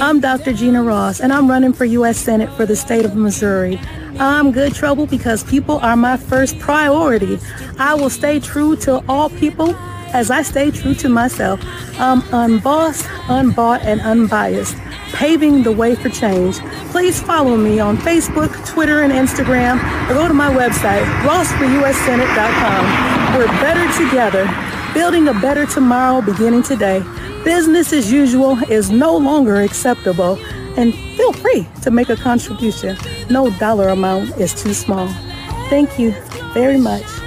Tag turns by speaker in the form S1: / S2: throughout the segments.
S1: I'm Dr. Gina Ross, and I'm running for U.S. Senate for the state of Missouri. I'm good trouble because people are my first priority. I will stay true to all people as I stay true to myself. I'm unbossed, unbought, and unbiased, paving the way for change. Please follow me on Facebook, Twitter, and Instagram, or go to my website, rossforussenate.com. We're better together, building a better tomorrow beginning today. Business as usual is no longer acceptable, and feel free to make a contribution. No dollar amount is too small. Thank you very much.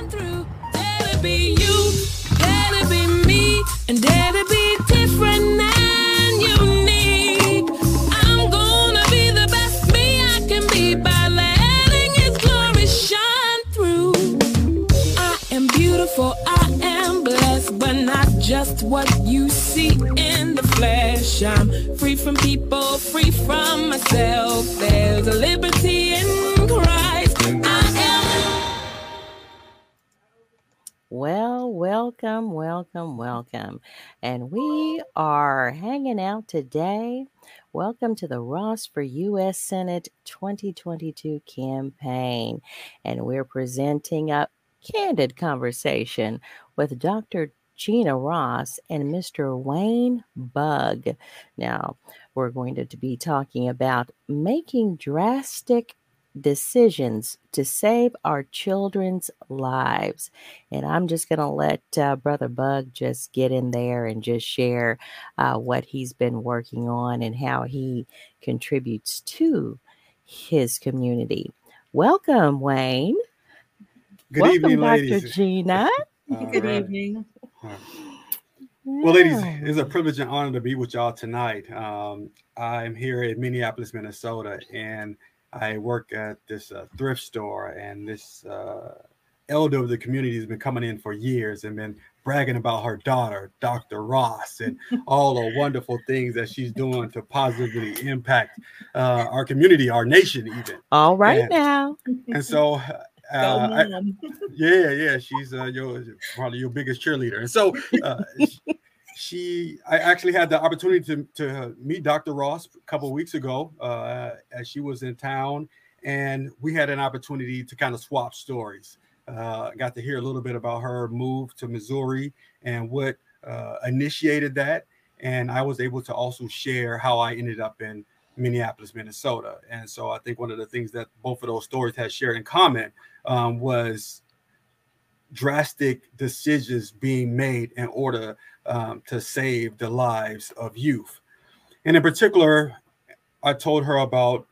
S2: Just what you see in the flesh. I'm free from people, free from myself. There's a liberty in Christ. I am.
S3: Well, welcome, welcome, welcome. And we are hanging out today. Welcome to the Ross for U.S. Senate 2022 campaign. And we're presenting a candid conversation with Dr. Gina Ross and Mr. Wayne Bug. Now, we're going to, to be talking about making drastic decisions to save our children's lives. And I'm just going to let uh, Brother Bug just get in there and just share uh, what he's been working on and how he contributes to his community. Welcome, Wayne.
S4: Good
S3: Welcome,
S4: evening,
S3: Dr.
S4: ladies.
S3: Gina.
S5: Good right. evening.
S4: Well, ladies, it's a privilege and honor to be with y'all tonight. Um, I'm here in Minneapolis, Minnesota, and I work at this uh, thrift store. And this uh, elder of the community has been coming in for years and been bragging about her daughter, Dr. Ross, and all the wonderful things that she's doing to positively impact uh, our community, our nation, even.
S3: All right
S4: and,
S3: now.
S4: And so uh, I, yeah, yeah, she's uh, your probably your biggest cheerleader, and so uh, she, I actually had the opportunity to to meet Dr. Ross a couple weeks ago uh, as she was in town, and we had an opportunity to kind of swap stories. Uh, got to hear a little bit about her move to Missouri and what uh, initiated that, and I was able to also share how I ended up in Minneapolis, Minnesota. And so I think one of the things that both of those stories had shared in common um, was drastic decisions being made in order um, to save the lives of youth. And in particular, I told her about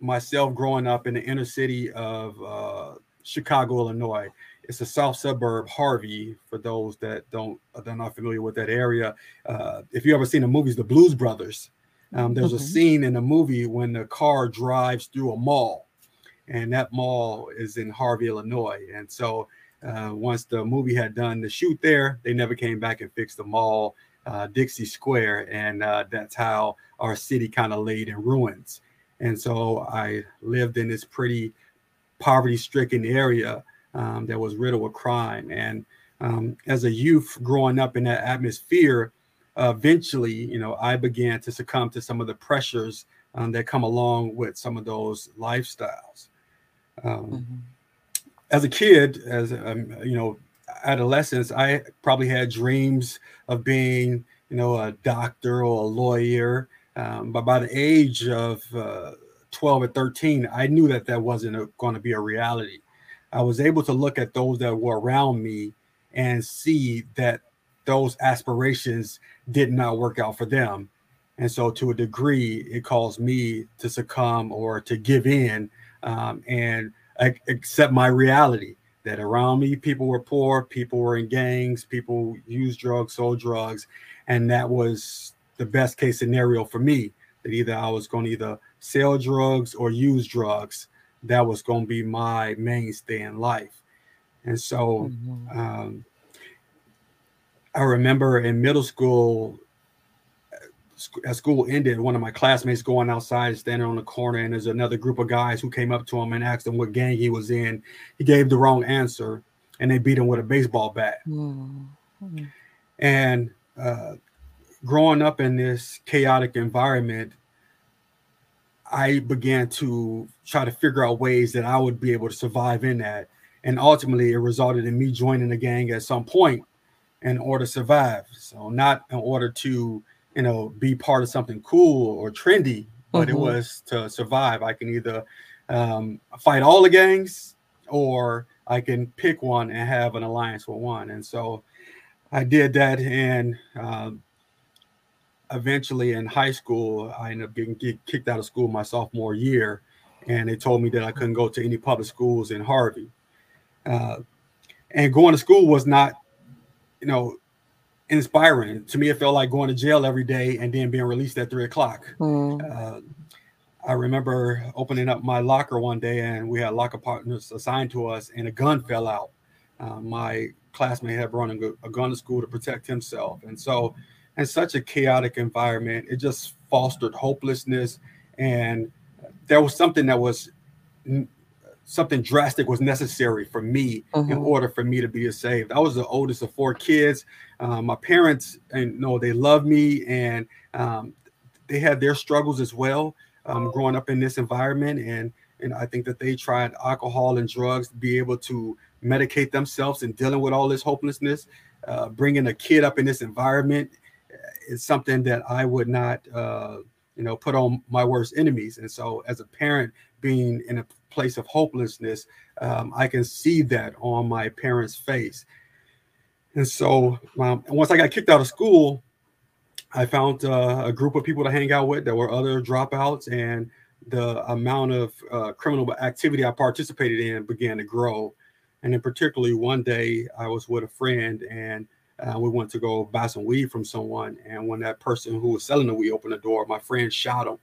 S4: myself growing up in the inner city of uh, Chicago, Illinois. It's a south suburb, Harvey, for those that don't are not familiar with that area. Uh, if you ever seen the movies, The Blues Brothers, um, there's mm-hmm. a scene in the movie when the car drives through a mall and that mall is in Harvey, Illinois. And so uh, once the movie had done the shoot there, they never came back and fixed the mall, uh, Dixie Square, and uh, that's how our city kind of laid in ruins. And so I lived in this pretty poverty-stricken area um, that was riddled with crime. And um, as a youth growing up in that atmosphere, eventually, you know, I began to succumb to some of the pressures um, that come along with some of those lifestyles. Um, mm-hmm. As a kid, as um, you know, adolescence, I probably had dreams of being, you know, a doctor or a lawyer. Um, but by the age of uh, 12 or 13, I knew that that wasn't going to be a reality. I was able to look at those that were around me and see that those aspirations did not work out for them. And so, to a degree, it caused me to succumb or to give in um, and accept my reality that around me people were poor, people were in gangs, people used drugs, sold drugs, and that was the best case scenario for me. That either I was going to either sell drugs or use drugs. That was going to be my mainstay in life. And so mm-hmm. um, I remember in middle school, as school ended, one of my classmates going outside, standing on the corner, and there's another group of guys who came up to him and asked him what gang he was in. He gave the wrong answer, and they beat him with a baseball bat. Mm-hmm. And uh, growing up in this chaotic environment, I began to try to figure out ways that I would be able to survive in that. And ultimately, it resulted in me joining a gang at some point in order to survive. So, not in order to, you know, be part of something cool or trendy, but mm-hmm. it was to survive. I can either um, fight all the gangs or I can pick one and have an alliance with one. And so I did that. And um, eventually in high school, I ended up getting kicked out of school my sophomore year. And they told me that I couldn't go to any public schools in Harvey. Uh, and going to school was not, you know, inspiring. To me, it felt like going to jail every day and then being released at three o'clock. Mm. Uh, I remember opening up my locker one day and we had locker partners assigned to us, and a gun fell out. Uh, my classmate had brought a gun to school to protect himself. And so, in such a chaotic environment, it just fostered hopelessness. And there was something that was something drastic was necessary for me mm-hmm. in order for me to be saved. I was the oldest of four kids. Um, my parents, and you know, they loved me and um, they had their struggles as well um, growing up in this environment. And and I think that they tried alcohol and drugs to be able to medicate themselves and dealing with all this hopelessness. Uh, bringing a kid up in this environment uh, is something that I would not, uh, you know, put on my worst enemies. And so, as a parent, being in a place of hopelessness, um, I can see that on my parents' face. And so, um, once I got kicked out of school, I found uh, a group of people to hang out with. There were other dropouts, and the amount of uh, criminal activity I participated in began to grow. And then, particularly one day, I was with a friend, and uh, we went to go buy some weed from someone. And when that person who was selling the weed opened the door, my friend shot him.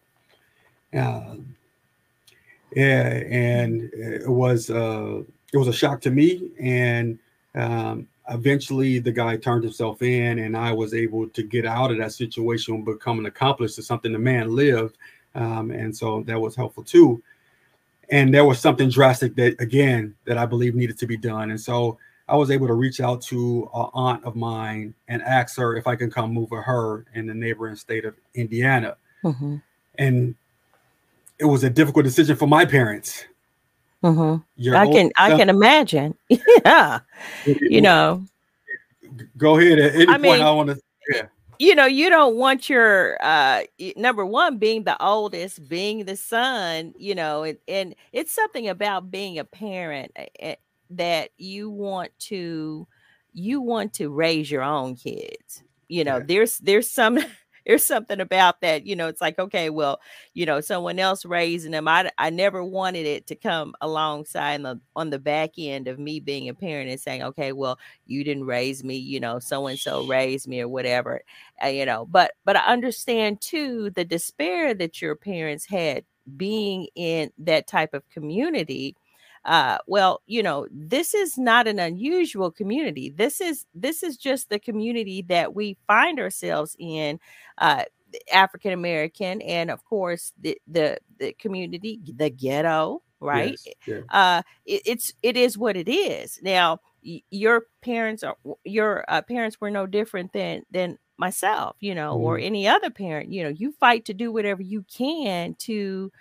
S4: Yeah, and it was uh, it was a shock to me, and um, eventually the guy turned himself in and i was able to get out of that situation and become an accomplice to something the man lived. Um, and so that was helpful too. And there was something drastic that again that i believe needed to be done. And so i was able to reach out to an aunt of mine and ask her if i can come move with her in the neighboring state of indiana. Mm-hmm. and it was a difficult decision for my parents
S3: Mm-hmm. I can I can imagine. yeah, you know.
S4: Go ahead. At any I point, mean, I want to. Yeah.
S3: You know, you don't want your uh number one being the oldest, being the son. You know, and, and it's something about being a parent eh, eh, that you want to you want to raise your own kids. You know, yeah. there's there's some there's something about that you know it's like okay well you know someone else raising them i i never wanted it to come alongside the on the back end of me being a parent and saying okay well you didn't raise me you know so and so raised me or whatever uh, you know but but i understand too the despair that your parents had being in that type of community uh, well you know this is not an unusual community this is this is just the community that we find ourselves in uh, african american and of course the, the the community the ghetto right yes, yeah. uh it, it's it is what it is now y- your parents are your uh, parents were no different than than myself you know mm. or mm-hmm. any other parent you know you fight to do whatever you can to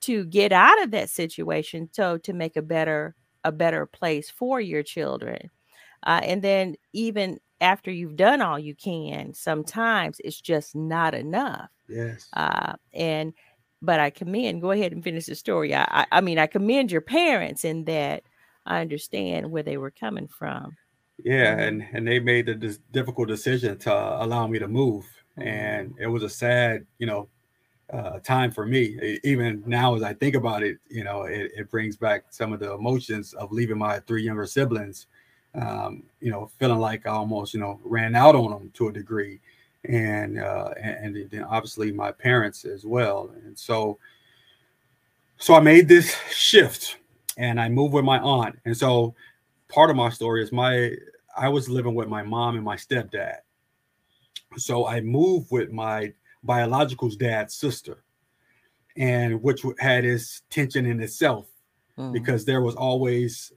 S3: to get out of that situation so to make a better a better place for your children. Uh, and then even after you've done all you can sometimes it's just not enough.
S4: Yes.
S3: Uh, and but i commend go ahead and finish the story. I, I, I mean i commend your parents in that i understand where they were coming from.
S4: Yeah mm-hmm. and and they made the difficult decision to allow me to move mm-hmm. and it was a sad you know uh, time for me. Even now, as I think about it, you know, it, it, brings back some of the emotions of leaving my three younger siblings. Um, you know, feeling like I almost, you know, ran out on them to a degree, and uh, and, and then obviously my parents as well. And so, so I made this shift, and I moved with my aunt. And so, part of my story is my I was living with my mom and my stepdad. So I moved with my biological's dad's sister, and which had its tension in itself mm. because there was always,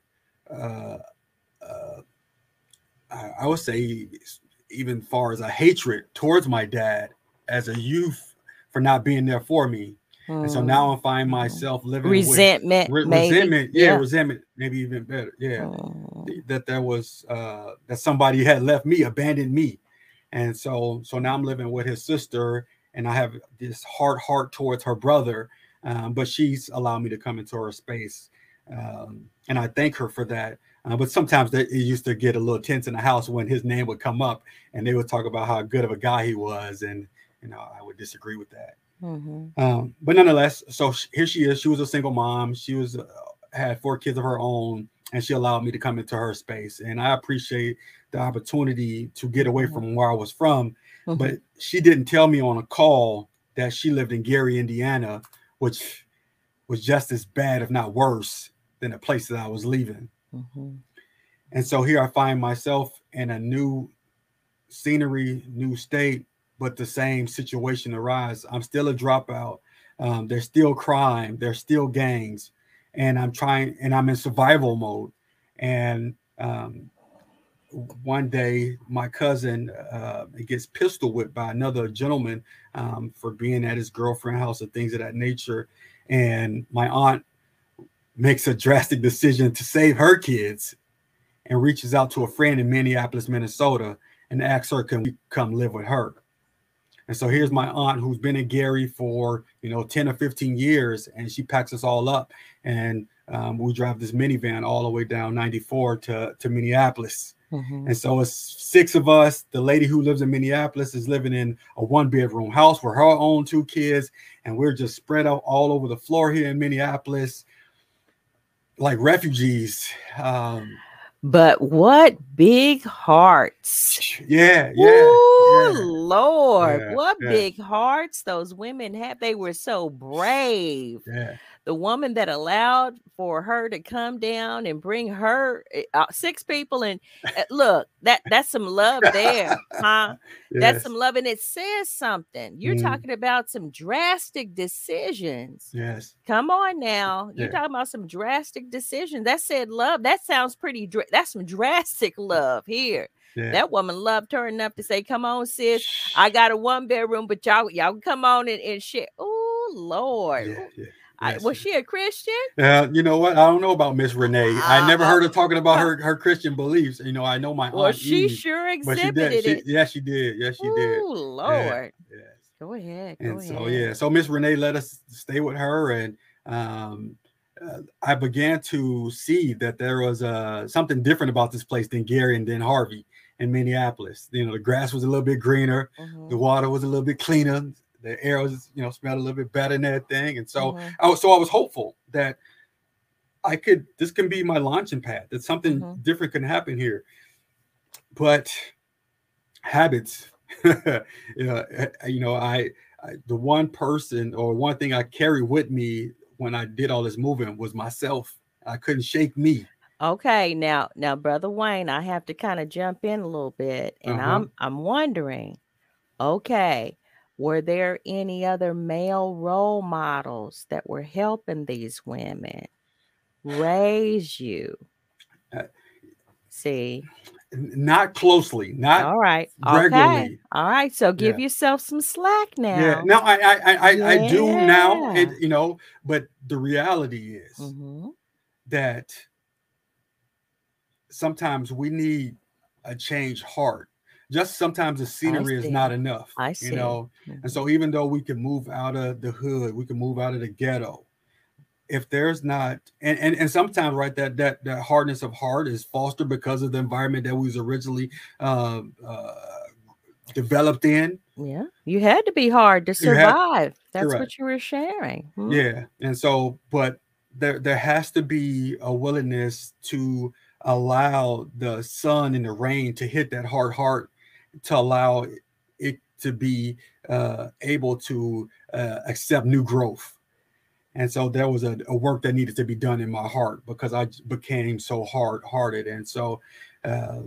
S4: uh, uh, I, I would say, even far as a hatred towards my dad as a youth for not being there for me. Mm. And so now I find mm-hmm. myself living
S3: resentment,
S4: with re- resentment, yeah, yeah, resentment, maybe even better, yeah. Mm. That there was uh that somebody had left me, abandoned me, and so so now I'm living with his sister, and I have this hard heart towards her brother, um, but she's allowed me to come into her space, um, and I thank her for that. Uh, but sometimes they, it used to get a little tense in the house when his name would come up, and they would talk about how good of a guy he was, and you know I would disagree with that. Mm-hmm. Um, but nonetheless, so here she is. She was a single mom. She was uh, had four kids of her own, and she allowed me to come into her space. And I appreciate the opportunity to get away mm-hmm. from where I was from. Mm-hmm. But she didn't tell me on a call that she lived in Gary, Indiana, which was just as bad, if not worse, than the place that I was leaving. Mm-hmm. And so here I find myself in a new scenery, new state, but the same situation arise. I'm still a dropout. Um, there's still crime. There's still gangs, and I'm trying. And I'm in survival mode. And um, one day, my cousin uh, gets pistol whipped by another gentleman um, for being at his girlfriend house and things of that nature. And my aunt makes a drastic decision to save her kids and reaches out to a friend in Minneapolis, Minnesota, and asks her, "Can we come live with her?" And so here's my aunt who's been in Gary for you know 10 or 15 years, and she packs us all up, and um, we drive this minivan all the way down 94 to to Minneapolis. Mm-hmm. And so it's six of us. The lady who lives in Minneapolis is living in a one bedroom house with her own two kids, and we're just spread out all over the floor here in Minneapolis, like refugees. Um,
S3: but what big hearts.
S4: Yeah, yeah.
S3: Ooh, yeah. Lord, yeah, what yeah. big hearts those women have. They were so brave.
S4: Yeah
S3: the woman that allowed for her to come down and bring her eh, uh, six people and uh, look that that's some love there huh yes. that's some love and it says something you're mm. talking about some drastic decisions
S4: yes
S3: come on now you're talking about some drastic decisions that said love that sounds pretty dr- that's some drastic love here yeah. That woman loved her enough to say, "Come on, sis. I got a one bedroom, but y'all y'all come on and, and share." Oh Lord, yeah, yeah. I, was she a Christian?
S4: Uh, you know what? I don't know about Miss Renee. Uh, I never heard her talking about her, her Christian beliefs. You know, I know my
S3: well, aunt. she Eve, sure exhibited
S4: she it. She, yes, she did. Yes, she Ooh, did.
S3: Oh Lord. Yeah, yes. Go ahead. Go
S4: and
S3: ahead.
S4: so yeah, so Miss Renee let us stay with her, and um, uh, I began to see that there was uh, something different about this place than Gary and then Harvey in Minneapolis. You know, the grass was a little bit greener, mm-hmm. the water was a little bit cleaner, the air was you know smelled a little bit better in that thing and so mm-hmm. I was so I was hopeful that I could this can be my launching pad that something mm-hmm. different can happen here but habits you know you know I, I the one person or one thing I carry with me when I did all this moving was myself I couldn't shake me
S3: Okay, now now brother Wayne, I have to kind of jump in a little bit and uh-huh. I'm I'm wondering, okay, were there any other male role models that were helping these women raise you? Uh, See,
S4: not closely, not
S3: all right. Regularly. Okay. All right. So give yeah. yourself some slack now.
S4: Yeah. No, I I I, yeah. I do now. It, you know, but the reality is mm-hmm. that sometimes we need a change heart just sometimes the scenery is not enough.
S3: I see.
S4: You know, mm-hmm. and so even though we can move out of the hood, we can move out of the ghetto. If there's not, and, and, and sometimes right that that that hardness of heart is fostered because of the environment that we was originally uh, uh, developed in.
S3: Yeah, you had to be hard to survive. Had, That's what you were sharing.
S4: Hmm. Yeah, and so, but there there has to be a willingness to allow the sun and the rain to hit that hard heart to allow it to be uh, able to uh, accept new growth. And so there was a, a, work that needed to be done in my heart because I became so hard hearted. And so, uh,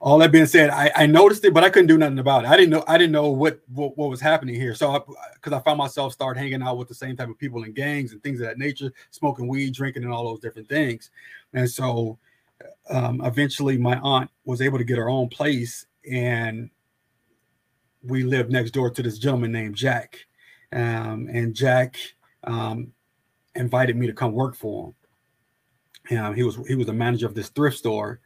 S4: all that being said, I, I, noticed it, but I couldn't do nothing about it. I didn't know I didn't know what what, what was happening here. So because I, I, found myself start hanging out with the same type of people in gangs and things of that nature, smoking weed, drinking, and all those different things. And so um, eventually, my aunt was able to get her own place, and we lived next door to this gentleman named Jack. Um, and Jack um, invited me to come work for him. And he was he was the manager of this thrift store,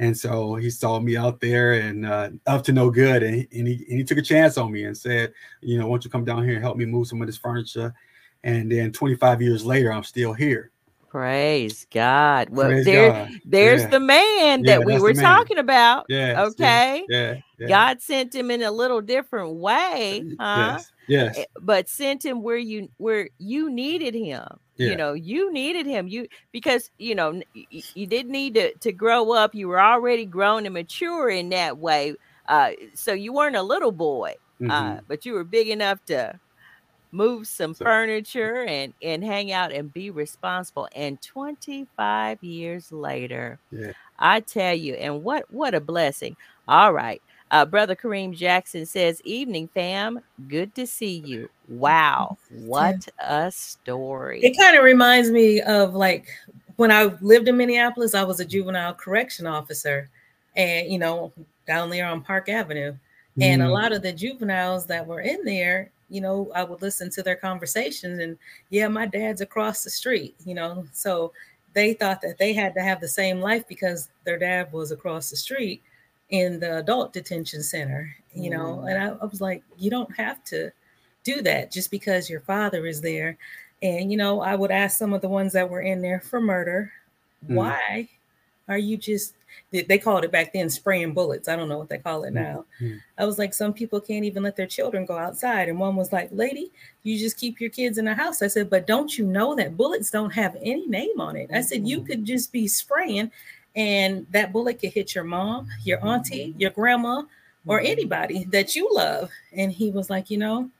S4: and so he saw me out there and uh, up to no good, and and he, and he took a chance on me and said, you know, why don't you come down here and help me move some of this furniture? And then 25 years later, I'm still here.
S3: Praise God. Well, Praise there, God. there's yeah. the man that yeah, we were talking about.
S4: Yeah.
S3: Okay.
S4: Yeah, yeah,
S3: God sent him in a little different way, huh?
S4: Yes. Yes. Eh,
S3: but sent him where you where you needed him. Yeah. You know, you needed him. You because you know you, you didn't need to to grow up. You were already grown and mature in that way. Uh, so you weren't a little boy, uh, mm-hmm. uh, but you were big enough to move some so, furniture and and hang out and be responsible and 25 years later
S4: yeah.
S3: i tell you and what what a blessing. All right uh, brother kareem jackson says evening fam. Good to see you. Wow what a story.
S5: It kind of reminds me of like when i lived in minneapolis i was a juvenile correction officer and you know down there on park avenue and mm. a lot of the juveniles that were in there you know, I would listen to their conversations and yeah, my dad's across the street, you know. So they thought that they had to have the same life because their dad was across the street in the adult detention center, you know. Mm. And I, I was like, you don't have to do that just because your father is there. And you know, I would ask some of the ones that were in there for murder, mm. why are you just they called it back then spraying bullets. I don't know what they call it now. Mm-hmm. I was like, some people can't even let their children go outside. And one was like, lady, you just keep your kids in the house. I said, but don't you know that bullets don't have any name on it? I said, you mm-hmm. could just be spraying and that bullet could hit your mom, your auntie, mm-hmm. your grandma, or mm-hmm. anybody that you love. And he was like, you know,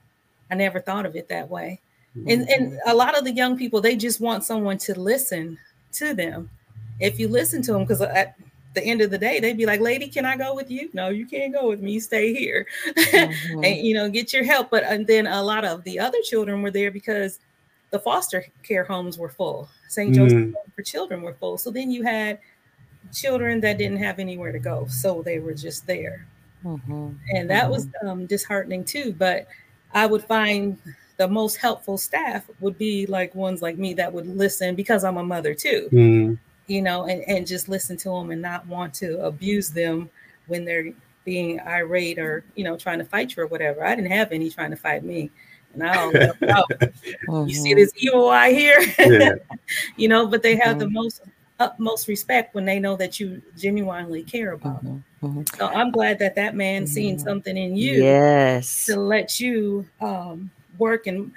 S5: I never thought of it that way. And, and a lot of the young people, they just want someone to listen to them. If you listen to them, because the end of the day, they'd be like, "Lady, can I go with you?" No, you can't go with me. Stay here, mm-hmm. and you know, get your help. But and then a lot of the other children were there because the foster care homes were full. St. Joseph mm. for children were full. So then you had children that didn't have anywhere to go, so they were just there, mm-hmm. and that mm-hmm. was um, disheartening too. But I would find the most helpful staff would be like ones like me that would listen because I'm a mother too. You know, and, and just listen to them and not want to abuse them when they're being irate or, you know, trying to fight you or whatever. I didn't have any trying to fight me. And I don't know. mm-hmm. You see mm-hmm. this evil eye here? Yeah. you know, but they have mm-hmm. the most utmost respect when they know that you genuinely care about them. Mm-hmm. mm-hmm. So I'm glad that that man seen something in you
S3: yes.
S5: to let you um, work and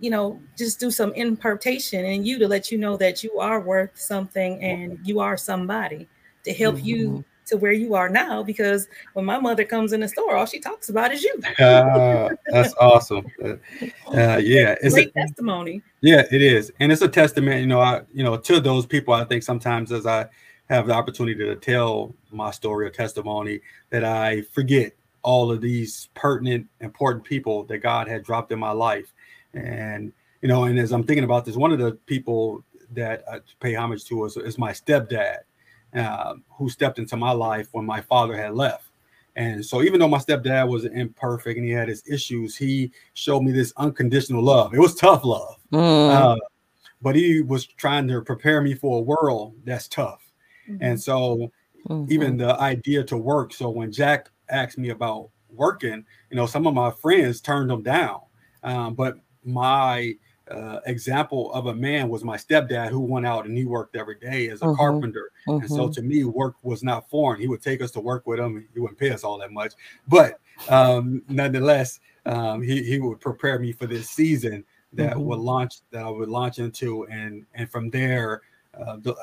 S5: you know, just do some impartation in you to let you know that you are worth something and you are somebody to help mm-hmm. you to where you are now. Because when my mother comes in the store, all she talks about is you.
S4: uh, that's awesome. Uh, yeah,
S5: it's great a testimony.
S4: Yeah, it is, and it's a testament. You know, I you know to those people. I think sometimes as I have the opportunity to tell my story or testimony, that I forget all of these pertinent, important people that God had dropped in my life and you know, and as I'm thinking about this, one of the people that I pay homage to is, is my stepdad, uh, who stepped into my life when my father had left. And so, even though my stepdad was imperfect and he had his issues, he showed me this unconditional love. It was tough love, mm. uh, but he was trying to prepare me for a world that's tough. Mm-hmm. And so, mm-hmm. even the idea to work. So, when Jack asked me about working, you know, some of my friends turned him down. Um, but my uh, example of a man was my stepdad who went out and he worked every day as a uh-huh. carpenter. Uh-huh. And so mm-hmm. to me, work was not foreign. He would take us to work with him. He wouldn't pay us all that much, but um, nonetheless, um, he, he would prepare me for this season that uh-huh. would launch that I would launch into. And, and from there, uh, the,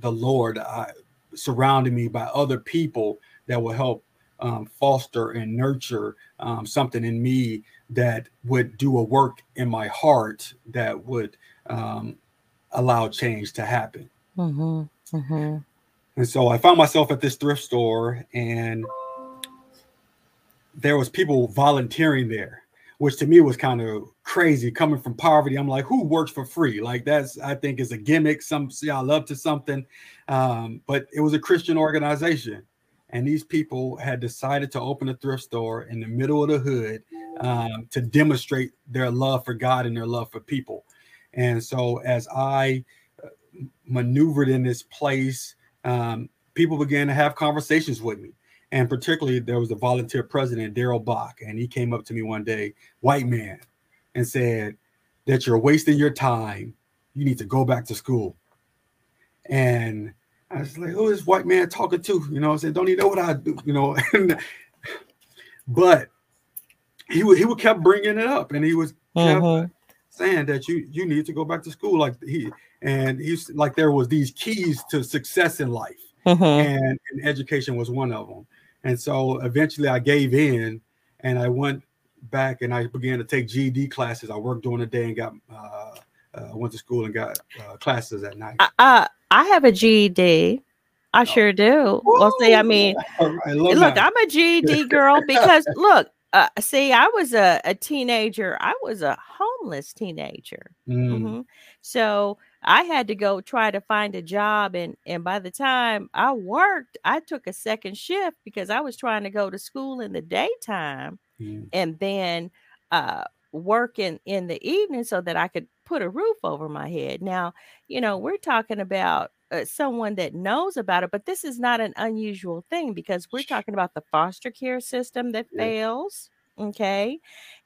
S4: the Lord uh, surrounded me by other people that will help um, foster and nurture um, something in me that would do a work in my heart that would um, allow change to happen. Mm-hmm, mm-hmm. And so I found myself at this thrift store, and there was people volunteering there, which to me was kind of crazy. Coming from poverty, I'm like, who works for free? Like that's I think is a gimmick. Some see I love to something, um, but it was a Christian organization, and these people had decided to open a thrift store in the middle of the hood um, to demonstrate their love for God and their love for people. And so as I uh, maneuvered in this place, um, people began to have conversations with me. And particularly, there was a volunteer president, Daryl Bach, and he came up to me one day, white man, and said that you're wasting your time. You need to go back to school. And I was like, who is white man talking to? You know, I said, don't he know what I do? You know, but he would he would kept bringing it up, and he was uh-huh. saying that you you need to go back to school, like he and he's like there was these keys to success in life, uh-huh. and, and education was one of them. And so eventually, I gave in, and I went back and I began to take GED classes. I worked during the day and got uh, uh, went to school and got uh, classes at night.
S3: Uh, I have a GED. I oh. sure do. Well, see, I mean, right, look, that. I'm a GED girl because look, uh, see, I was a, a teenager. I was a homeless teenager. Mm. Mm-hmm. So I had to go try to find a job. And, and by the time I worked, I took a second shift because I was trying to go to school in the daytime mm. and then uh, work in, in the evening so that I could put a roof over my head. Now, you know, we're talking about uh, someone that knows about it, but this is not an unusual thing because we're talking about the foster care system that yeah. fails. Okay.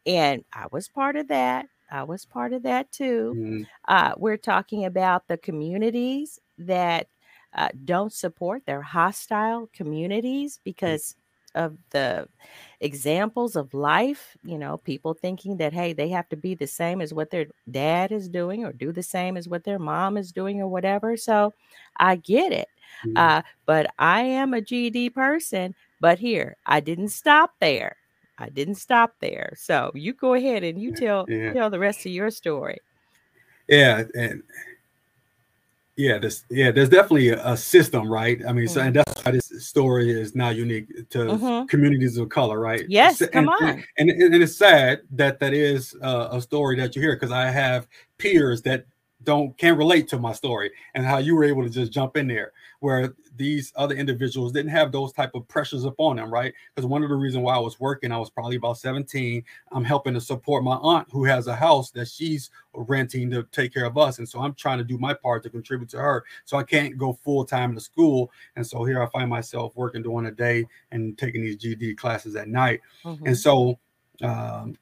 S3: And I was part of that. I was part of that too. Mm-hmm. Uh, we're talking about the communities that uh, don't support, they're hostile communities mm. because of the examples of life, you know, people thinking that, hey, they have to be the same as what their dad is doing or do the same as what their mom is doing or whatever. So I get it. Mm-hmm. Uh, but I am a GED person. But here, I didn't stop there. I didn't stop there. So you go ahead and you tell yeah. tell the rest of your story.
S4: Yeah, and yeah, this yeah, there's definitely a, a system, right? I mean, mm-hmm. so and that's why this story is not unique to mm-hmm. communities of color, right?
S3: Yes,
S4: and,
S3: come on.
S4: And, and, and it's sad that that is uh, a story that you hear because I have peers that don't can't relate to my story and how you were able to just jump in there where these other individuals didn't have those type of pressures upon them right? Because one of the reasons why i was working i was probably about 17 i'm helping to support my aunt who has a house that she's renting to take care of us. And so i'm trying to do my part to contribute to her so i can't go full time to school. And so here i find myself working during the day and taking these GED classes at night. Mm-hmm. and so um,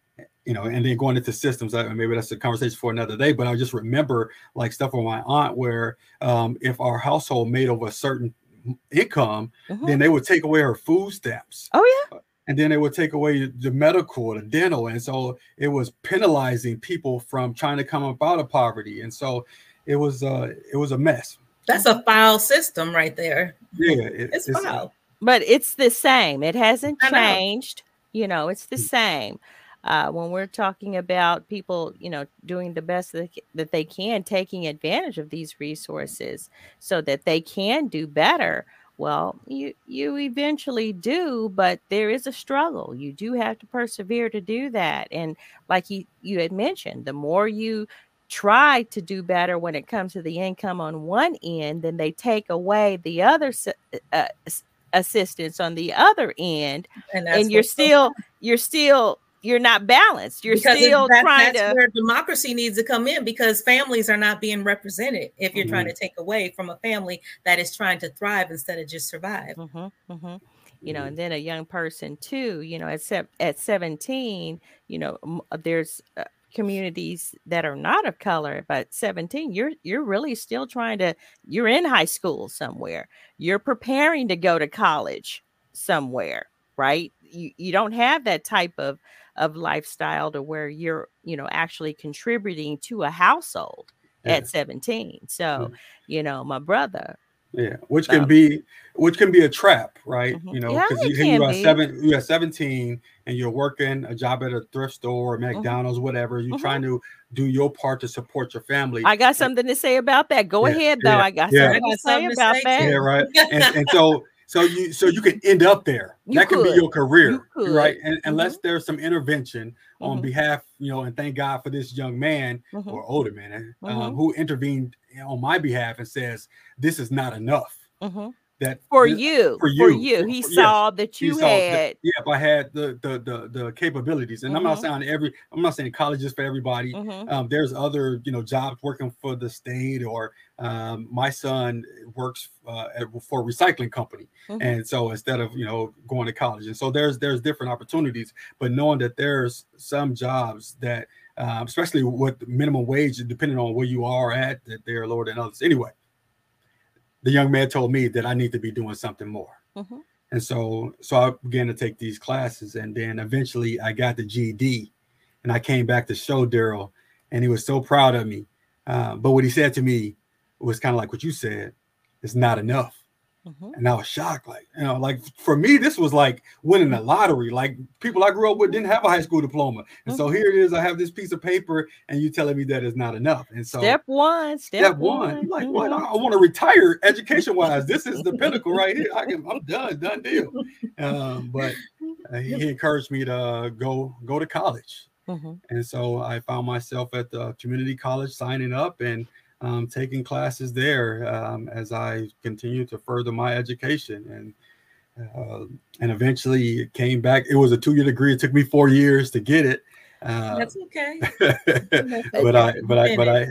S4: you know, and then going into systems, maybe that's a conversation for another day. But I just remember like stuff with my aunt where um, if our household made over a certain income, uh-huh. then they would take away her food stamps.
S3: Oh yeah.
S4: And then they would take away the medical, the dental, and so it was penalizing people from trying to come up out of poverty. And so it was uh it was a mess.
S5: That's a foul system right there.
S4: Yeah, it, it's,
S5: it's foul.
S3: But it's the same. It hasn't changed. Know. You know, it's the mm. same uh, when we're talking about people, you know, doing the best that, they can, taking advantage of these resources so that they can do better. Well, you you eventually do, but there is a struggle. You do have to persevere to do that. And like you you had mentioned, the more you try to do better when it comes to the income on one end, then they take away the other uh, assistance on the other end, and, and you're still you're still you're not balanced. You're because still that, trying
S5: that's to. where democracy needs to come in because families are not being represented. If you're mm-hmm. trying to take away from a family that is trying to thrive instead of just survive.
S3: Mm-hmm, mm-hmm. You know, and then a young person too. You know, at se- at 17, you know, uh, there's uh, communities that are not of color. But 17, you're you're really still trying to. You're in high school somewhere. You're preparing to go to college somewhere, right? You you don't have that type of of lifestyle to where you're you know actually contributing to a household yeah. at 17 so yeah. you know my brother
S4: yeah which can um, be which can be a trap right mm-hmm. you know because yeah, you, you are seven you are 17 and you're working a job at a thrift store or mm-hmm. mcdonald's mm-hmm. whatever you're mm-hmm. trying to do your part to support your family
S3: i got something to say about that go ahead though i got something to say about that
S4: yeah right and, and so so you so you can end up there. You that could. be your career, right? And mm-hmm. unless there's some intervention mm-hmm. on behalf, you know, and thank God for this young man mm-hmm. or older man um, mm-hmm. who intervened on my behalf and says this is not enough. That
S3: for you, for you, for you. He for, saw that you had.
S4: That, yeah, if I had the the the, the capabilities, and mm-hmm. I'm not mm-hmm. saying every, I'm not saying colleges for everybody. Mm-hmm. Um, there's other you know jobs working for the state, or um, my son works uh, at, for a recycling company, mm-hmm. and so instead of you know going to college, and so there's there's different opportunities, but knowing that there's some jobs that. Um, especially with minimum wage, depending on where you are at, that they're lower than others. Anyway, the young man told me that I need to be doing something more. Mm-hmm. And so, so I began to take these classes, and then eventually I got the GED, and I came back to show Daryl, and he was so proud of me. Uh, but what he said to me was kind of like what you said: "It's not enough." Mm-hmm. And I was shocked. Like, you know, like for me, this was like winning the lottery. Like people I grew up with didn't have a high school diploma. And mm-hmm. so here it is. I have this piece of paper, and you telling me that is not enough. And so
S3: step one, step,
S4: step one. one. Like, mm-hmm. what? I, I want to retire education wise. This is the pinnacle right here. I can, I'm done, done deal. Um, but uh, he encouraged me to go go to college. Mm-hmm. And so I found myself at the community college signing up and um, taking classes there um, as I continued to further my education and uh, and eventually came back. It was a two year degree. It took me four years to get it.
S5: Uh, That's okay.
S4: but I but I but I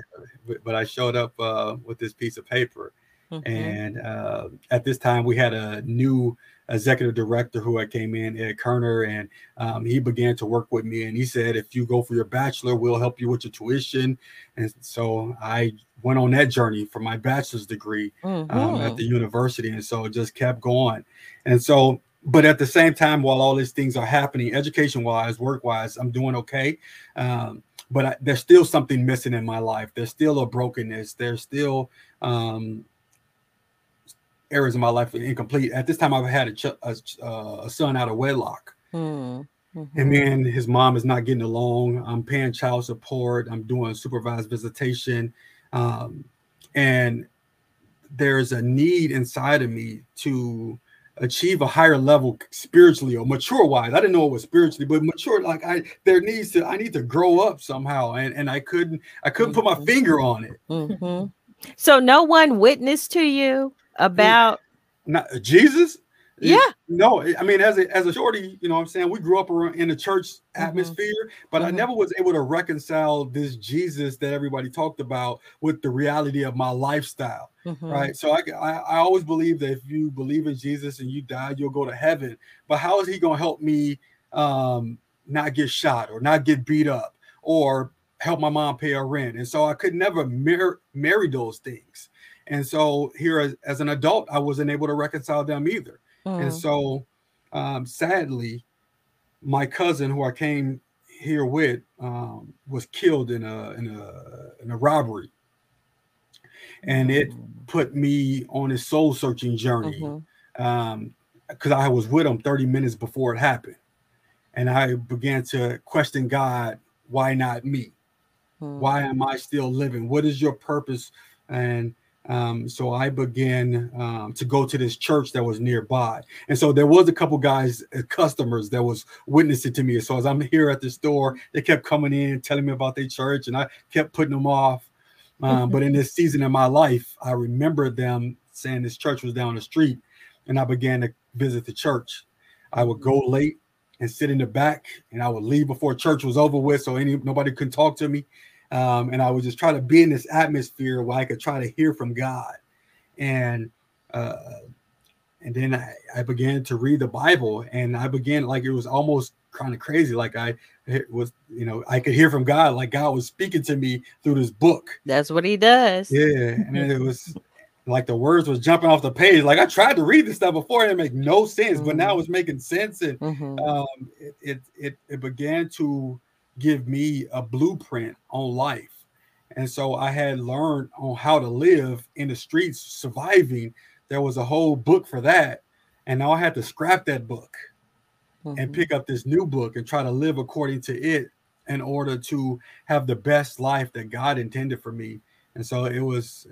S4: but I showed up uh, with this piece of paper, mm-hmm. and uh, at this time we had a new executive director who I came in, Ed Kerner, and um, he began to work with me. And he said, if you go for your bachelor, we'll help you with your tuition. And so I went on that journey for my bachelor's degree mm-hmm. um, at mm-hmm. the university. And so it just kept going. And so, but at the same time, while all these things are happening, education wise, work wise, I'm doing okay. Um, but I, there's still something missing in my life. There's still a brokenness. There's still um, areas of my life are incomplete. At this time, I've had a, ch- a, uh, a son out of wedlock. Mm. Mm-hmm. And then his mom is not getting along. I'm paying child support. I'm doing supervised visitation. Um, and there's a need inside of me to achieve a higher level spiritually or mature wise. I didn't know it was spiritually, but mature like I there needs to I need to grow up somehow. And and I couldn't I couldn't mm-hmm. put my finger on it.
S3: Mm-hmm. So no one witnessed to you about
S4: not Jesus.
S3: Yeah.
S4: No, I mean, as a as a shorty, you know what I'm saying? We grew up around in the church mm-hmm. atmosphere, mm-hmm. but mm-hmm. I never was able to reconcile this Jesus that everybody talked about with the reality of my lifestyle. Mm-hmm. Right. So I, I, I always believe that if you believe in Jesus and you die, you'll go to heaven. But how is he gonna help me um not get shot or not get beat up or help my mom pay her rent? And so I could never mar- marry those things. And so here as, as an adult, I wasn't able to reconcile them either. Mm. And so um, sadly, my cousin who I came here with um, was killed in a in a in a robbery. And it mm. put me on a soul searching journey. Mm-hmm. Um, because I was with him 30 minutes before it happened. And I began to question God, why not me? Mm. Why am I still living? What is your purpose? And um, so I began um, to go to this church that was nearby, and so there was a couple guys, uh, customers that was witnessing to me. So as I'm here at the store, they kept coming in, telling me about their church, and I kept putting them off. Um, but in this season in my life, I remember them saying this church was down the street, and I began to visit the church. I would go late and sit in the back, and I would leave before church was over with, so any nobody could talk to me. Um, and I would just try to be in this atmosphere where I could try to hear from God. And uh, and then I, I began to read the Bible, and I began like it was almost kind of crazy. Like I was, you know, I could hear from God, like God was speaking to me through this book.
S3: That's what He does.
S4: Yeah, and it was like the words was jumping off the page. Like I tried to read this stuff before, it make no sense, mm-hmm. but now mm-hmm. it's making sense, and mm-hmm. um, it, it it it began to give me a blueprint on life. And so I had learned on how to live in the streets, surviving. There was a whole book for that. And now I had to scrap that book mm-hmm. and pick up this new book and try to live according to it in order to have the best life that God intended for me. And so it was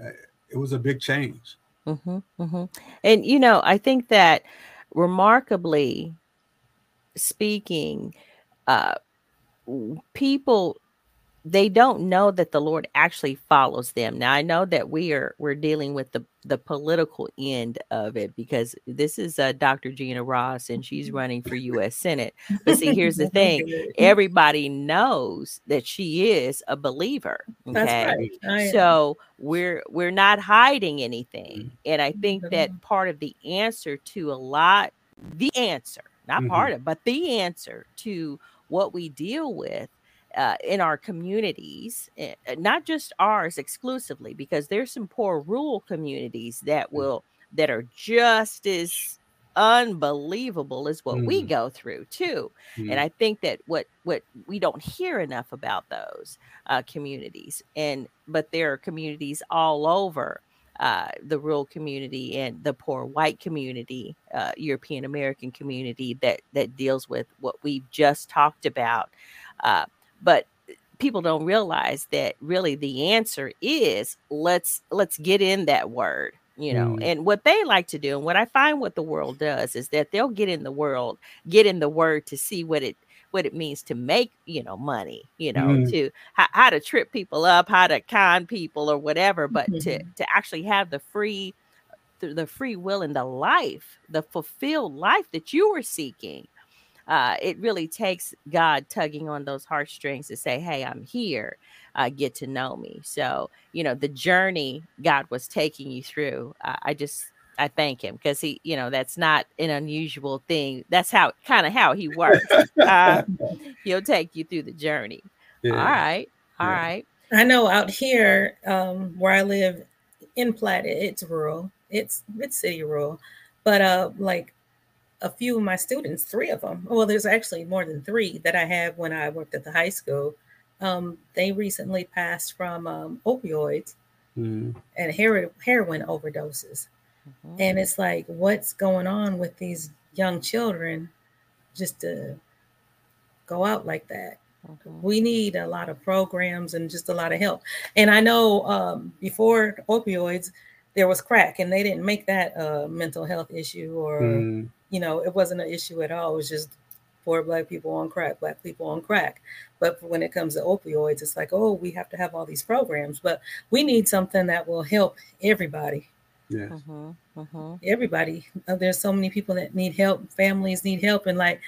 S4: it was a big change.
S3: Mm-hmm, mm-hmm. And you know, I think that remarkably speaking, uh, people they don't know that the Lord actually follows them. Now I know that we are we're dealing with the the political end of it because this is uh, Dr. Gina Ross and she's mm-hmm. running for U.S. Senate. But see, here's the thing: everybody knows that she is a believer. Okay, right. so we're we're not hiding anything, mm-hmm. and I think that part of the answer to a lot, the answer, not mm-hmm. part of, but the answer to what we deal with uh, in our communities, eh, eh, not just ours exclusively, because there's some poor rural communities that mm. will that are just as unbelievable as what mm. we go through too. Mm. And I think that what what we don't hear enough about those uh, communities, and but there are communities all over uh, the rural community and the poor white community, uh, European American community that that deals with what we've just talked about. Uh, but people don't realize that really the answer is let's let's get in that word you know mm. and what they like to do and what i find what the world does is that they'll get in the world get in the word to see what it what it means to make you know money you know mm. to how, how, to trip people up how to con people or whatever but mm-hmm. to to actually have the free the free will and the life the fulfilled life that you were seeking uh, it really takes God tugging on those heartstrings to say, Hey, I'm here. Uh, get to know me. So, you know, the journey God was taking you through, uh, I just, I thank him because he, you know, that's not an unusual thing. That's how kind of how he works. Uh, he'll take you through the journey. Yeah. All right. all yeah. right.
S5: I know out here um, where I live in Platte, it's rural. It's it's city rural, but uh, like a few of my students, three of them, well, there's actually more than three that I had when I worked at the high school. Um, they recently passed from um, opioids mm. and heroin, heroin overdoses. Mm-hmm. And it's like, what's going on with these young children just to go out like that? Mm-hmm. We need a lot of programs and just a lot of help. And I know um, before opioids, there was crack, and they didn't make that a mental health issue or mm you know, it wasn't an issue at all. It was just poor black people on crack, black people on crack. But when it comes to opioids, it's like, oh, we have to have all these programs, but we need something that will help everybody.
S4: Yeah. Uh-huh, uh-huh.
S5: Everybody. Uh, there's so many people that need help. Families need help, and like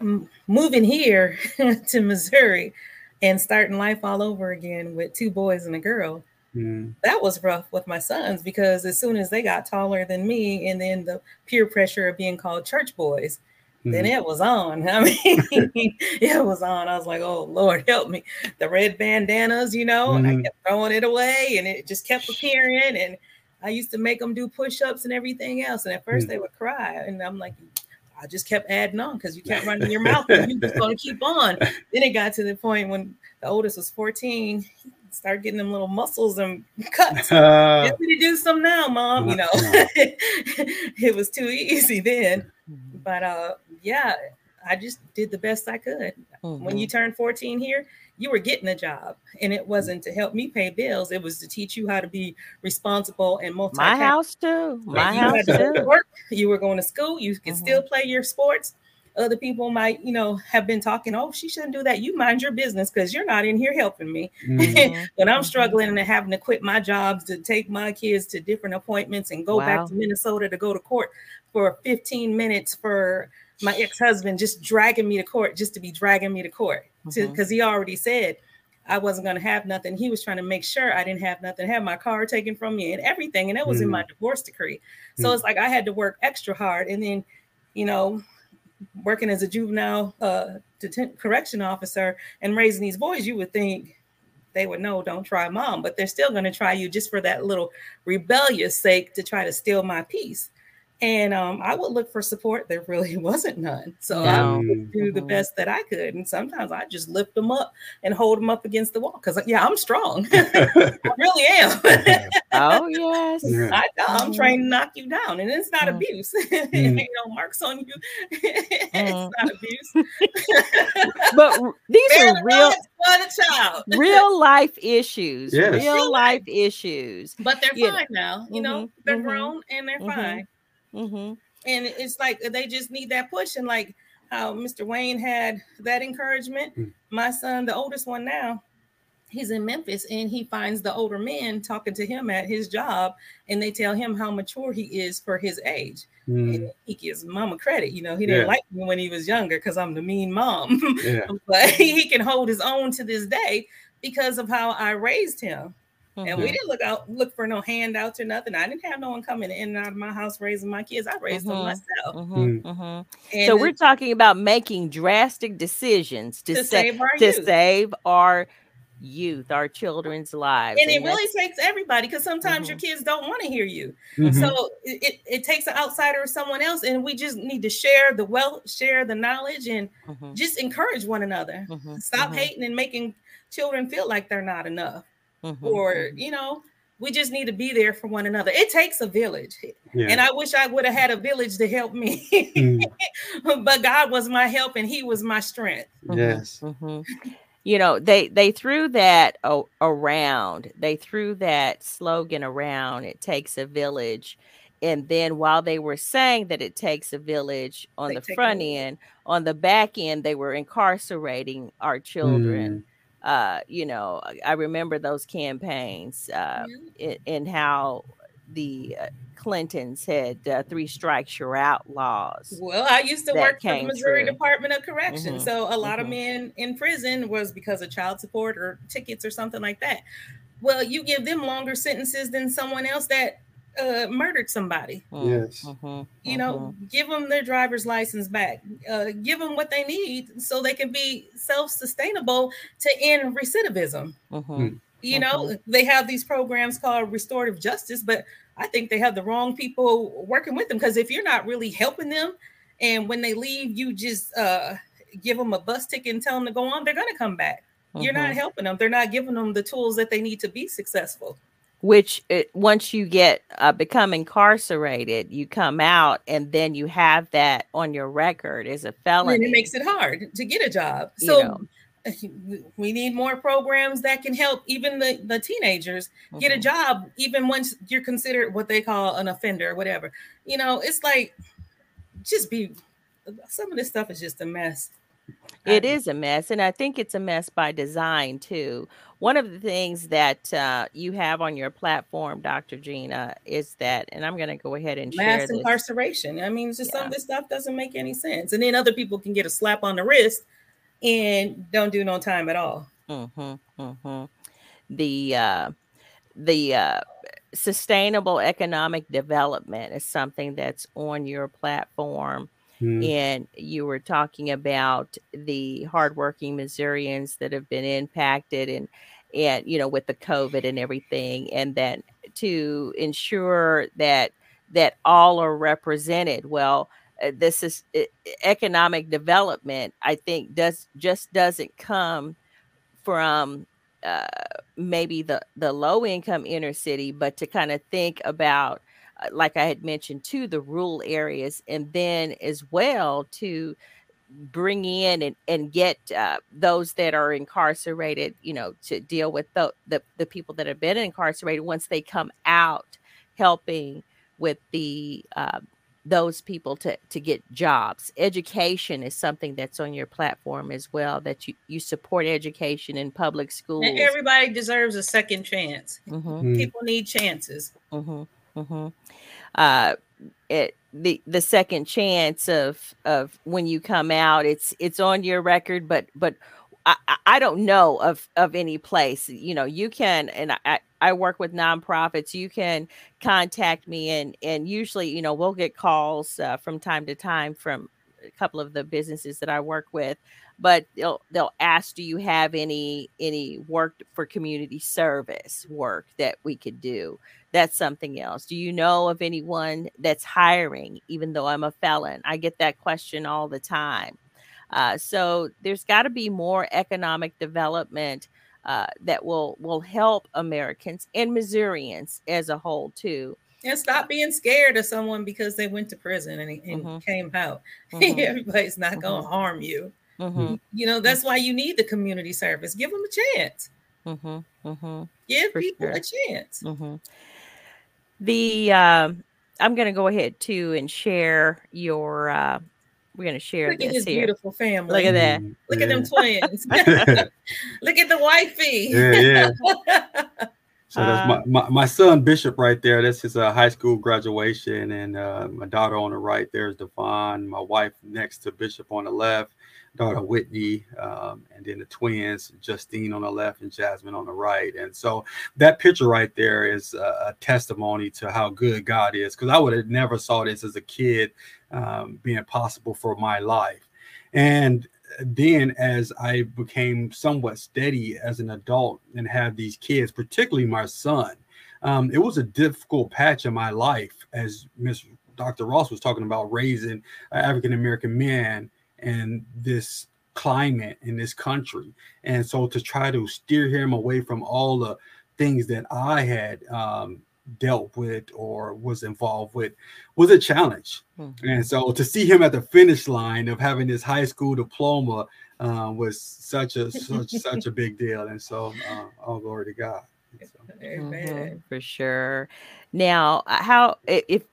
S5: m- moving here to Missouri and starting life all over again with two boys and a girl Mm. That was rough with my sons because as soon as they got taller than me, and then the peer pressure of being called church boys, mm. then it was on. I mean, it was on. I was like, oh Lord, help me. The red bandanas, you know, mm. and I mm-hmm. kept throwing it away, and it just kept appearing. And I used to make them do push-ups and everything else. And at first mm. they would cry, and I'm like, I just kept adding on because you kept running your mouth and you just gonna keep on. Then it got to the point when the oldest was 14, start getting them little muscles and cuts. Uh, Get me to do some now, mom. You know, it was too easy then. Mm-hmm. But uh, yeah, I just did the best I could. Mm-hmm. When you mm-hmm. turned 14 here, you were getting a job, and it wasn't to help me pay bills. It was to teach you how to be responsible and multi.
S3: My house too. My house too.
S5: Work. You were going to school. You could mm-hmm. still play your sports other people might, you know, have been talking, oh, she shouldn't do that. You mind your business because you're not in here helping me. Mm-hmm. but I'm mm-hmm. struggling and having to quit my jobs to take my kids to different appointments and go wow. back to Minnesota to go to court for 15 minutes for my ex-husband just dragging me to court just to be dragging me to court because mm-hmm. he already said I wasn't going to have nothing. He was trying to make sure I didn't have nothing, have my car taken from me and everything. And that was mm. in my divorce decree. So mm. it's like I had to work extra hard. And then, you know, working as a juvenile uh, detent- correction officer and raising these boys, you would think they would know, don't try mom, but they're still going to try you just for that little rebellious sake to try to steal my peace and um, I would look for support. There really wasn't none, so I would do the mm-hmm. best that I could. And sometimes I just lift them up and hold them up against the wall because, yeah, I'm strong. I really am.
S3: oh yes,
S5: I, am mm-hmm. trying to knock you down, and it's not mm-hmm. abuse. Mm-hmm. you know, marks on you. it's mm-hmm. not abuse.
S3: but these are real. real life issues. Yes. Real life issues.
S5: But they're you fine now. You know, they're grown and they're fine. Mm-hmm. And it's like they just need that push. And like how Mr. Wayne had that encouragement, mm-hmm. my son, the oldest one now, he's in Memphis and he finds the older men talking to him at his job and they tell him how mature he is for his age. Mm. He gives mama credit. You know, he didn't yeah. like me when he was younger because I'm the mean mom. Yeah. but he can hold his own to this day because of how I raised him. Mm-hmm. And we mm-hmm. didn't look out look for no handouts or nothing. I didn't have no one coming in and out of my house raising my kids. I raised mm-hmm. them myself.
S3: Mm-hmm. mm-hmm. So we're talking about making drastic decisions to, to save our to youth. save our youth, our children's lives.
S5: And, and it really takes everybody because sometimes your kids don't want to hear you. So it, it takes an outsider or someone else, and we just need to share the wealth, share the knowledge, and just encourage one another. Stop hating and making children feel like they're not enough mm-hmm. or mm-hmm. you know we just need to be there for one another it takes a village yeah. and i wish i would have had a village to help me mm. but god was my help and he was my strength
S4: mm-hmm. yes mm-hmm.
S3: you know they they threw that o- around they threw that slogan around it takes a village and then while they were saying that it takes a village on they the front end on the back end they were incarcerating our children mm uh, you know, I remember those campaigns uh, in, in, how the uh, Clintons had uh, three strikes you're out laws.
S5: Well, I used to work for the Missouri true. Department of Correction, mm-hmm. so a lot mm-hmm. of men in prison was because of child support or tickets or something like that. Well, you give them longer sentences than someone else that uh, murdered somebody.
S4: Mm, yes.
S5: Mm-hmm, you know, mm-hmm. give them their driver's license back. Uh, give them what they need so they can be self-sustainable to end recidivism. Mm-hmm. Hmm. You know, mm-hmm. they have these programs called restorative justice, but I think they have the wrong people working with them because if you're not really helping them, and when they leave, you just uh, give them a bus ticket and tell them to go on, they're going to come back. You're not mm-hmm. helping them. They're not giving them the tools that they need to be successful
S3: which it, once you get uh, become incarcerated, you come out and then you have that on your record as a felony.
S5: And it makes it hard to get a job. So you know. we need more programs that can help even the, the teenagers mm-hmm. get a mm-hmm. job, even once you're considered what they call an offender or whatever. You know, it's like just be some of this stuff is just a mess.
S3: It is a mess, and I think it's a mess by design too. One of the things that uh, you have on your platform, Dr. Gina, is that, and I'm going to go ahead and
S5: mass incarceration. I mean, just yeah. some of this stuff doesn't make any sense, and then other people can get a slap on the wrist and don't do no time at all.
S3: Mm-hmm, mm-hmm. The uh, the uh, sustainable economic development is something that's on your platform Mm. And you were talking about the hardworking Missourians that have been impacted and and you know with the COVID and everything, and then to ensure that that all are represented. Well, uh, this is economic development. I think does just doesn't come from uh, maybe the the low income inner city, but to kind of think about like I had mentioned, to the rural areas, and then as well to bring in and, and get uh, those that are incarcerated, you know, to deal with the, the, the people that have been incarcerated once they come out, helping with the uh, those people to to get jobs. Education is something that's on your platform as well. That you you support education in public schools.
S5: And everybody deserves a second chance. Mm-hmm. mm-hmm. People need chances.
S3: Mm-hmm. Mm-hmm. Uh, it the the second chance of of when you come out, it's it's on your record, but but I, I don't know of of any place. You know, you can and I I work with nonprofits. You can contact me and and usually you know we'll get calls uh, from time to time from a couple of the businesses that I work with but they'll they'll ask do you have any any work for community service work that we could do that's something else do you know of anyone that's hiring even though i'm a felon i get that question all the time uh, so there's got to be more economic development uh, that will will help americans and missourians as a whole too
S5: and stop being scared of someone because they went to prison and, and mm-hmm. came out. Mm-hmm. Everybody's not mm-hmm. going to harm you. Mm-hmm. You know, that's why you need the community service. Give them a chance. Mm-hmm. Mm-hmm. Give For people sure. a chance.
S3: Mm-hmm. The uh, I'm going to go ahead too and share your uh, we're gonna share
S5: Look
S3: this
S5: at his
S3: here.
S5: beautiful family.
S3: Look at that.
S4: Mm,
S5: Look
S4: yeah.
S5: at them twins. Look at the wifey.
S4: Yeah, yeah. So that's
S3: Uh,
S4: my, my, my son Bishop right there. That's his uh, high school graduation, and uh, my daughter on the right. There's Devon. My wife next to Bishop on the left. Daughter Whitney, um, and then the twins Justine on the left and Jasmine on the right. And so that picture right there is a, a testimony to how good God is. Because I would have never saw this as a kid um, being possible for my life, and then as I became somewhat steady as an adult and had these kids, particularly my son, um, it was a difficult patch in my life, as Miss Dr. Ross was talking about raising African American men in this climate in this country. And so to try to steer him away from all the things that I had um, dealt with or was involved with was a challenge.
S3: Mhm.
S4: And so to see him at the finish line of having his high school diploma uh, was such a such such a big deal. And so uh, all glory to God. So,
S5: Amen.
S3: Mhm, for sure. Now, uh, how if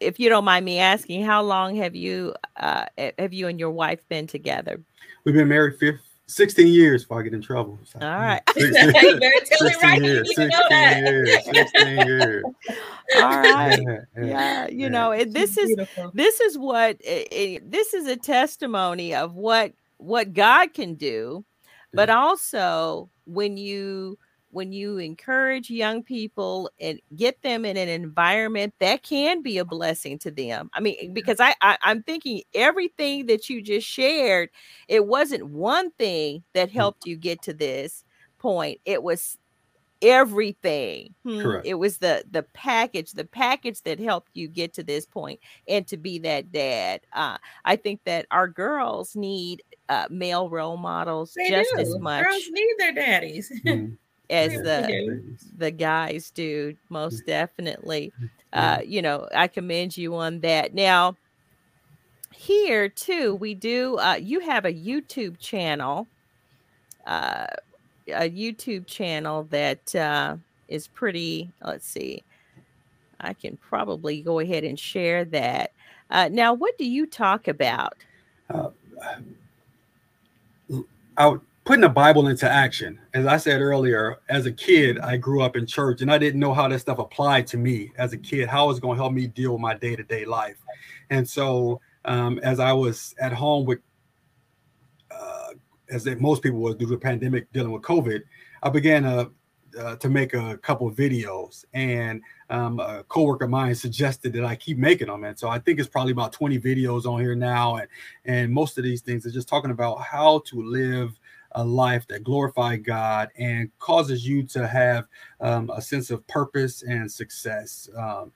S3: if you don't mind me asking, how long have you uh have you and your wife been together?
S4: we've been married fifth, 16 years before I get in trouble. So,
S3: All right.
S4: 16,
S5: you better tell it right.
S4: Years,
S5: need
S4: 16
S5: know that.
S4: years, 16 years.
S3: All right.
S4: Yeah, yeah.
S3: Yeah, you
S4: yeah.
S3: know, it, this is
S5: Beautiful.
S3: this is what eh, eh, this is a testimony of what what God can do, but also when you when you encourage young people and get them in an environment that can be a blessing to them. I mean, because I, I I'm thinking everything that you just shared, it wasn't one thing that helped you get to this point. It was everything. Hmm,
S4: Correct.
S3: It was the the package, the package that helped you get to this point and to be that dad. Uh, I think that our girls need uh, male role models
S5: They
S3: just
S5: do.
S3: as much
S5: Girls need their daddies.
S4: Mhm.
S3: as the the guys do most definitely. Uh you know i commend you on that. Now here too we do uh you have a youtube channel uh a youtube channel that uh is pretty let's see i can probably go ahead and share that. Uh now what do you talk about?
S4: Out putting the Bible into action. As I said earlier, as a kid, I grew up in church and I didn't know how that stuff applied to me as a kid, how it was going to help me deal with my day to day life. And so, um, as I was at home with, uh, as most people was due to the pandemic dealing with COVID, I began to, uh, to make a couple videos. And um, a coworker of mine suggested that I keep making them. And so I think it's probably about 20 videos on here now. And, and most of these things are just talking about how to live a life that glorifies God and causes you to have um, a sense of purpose and success. Um,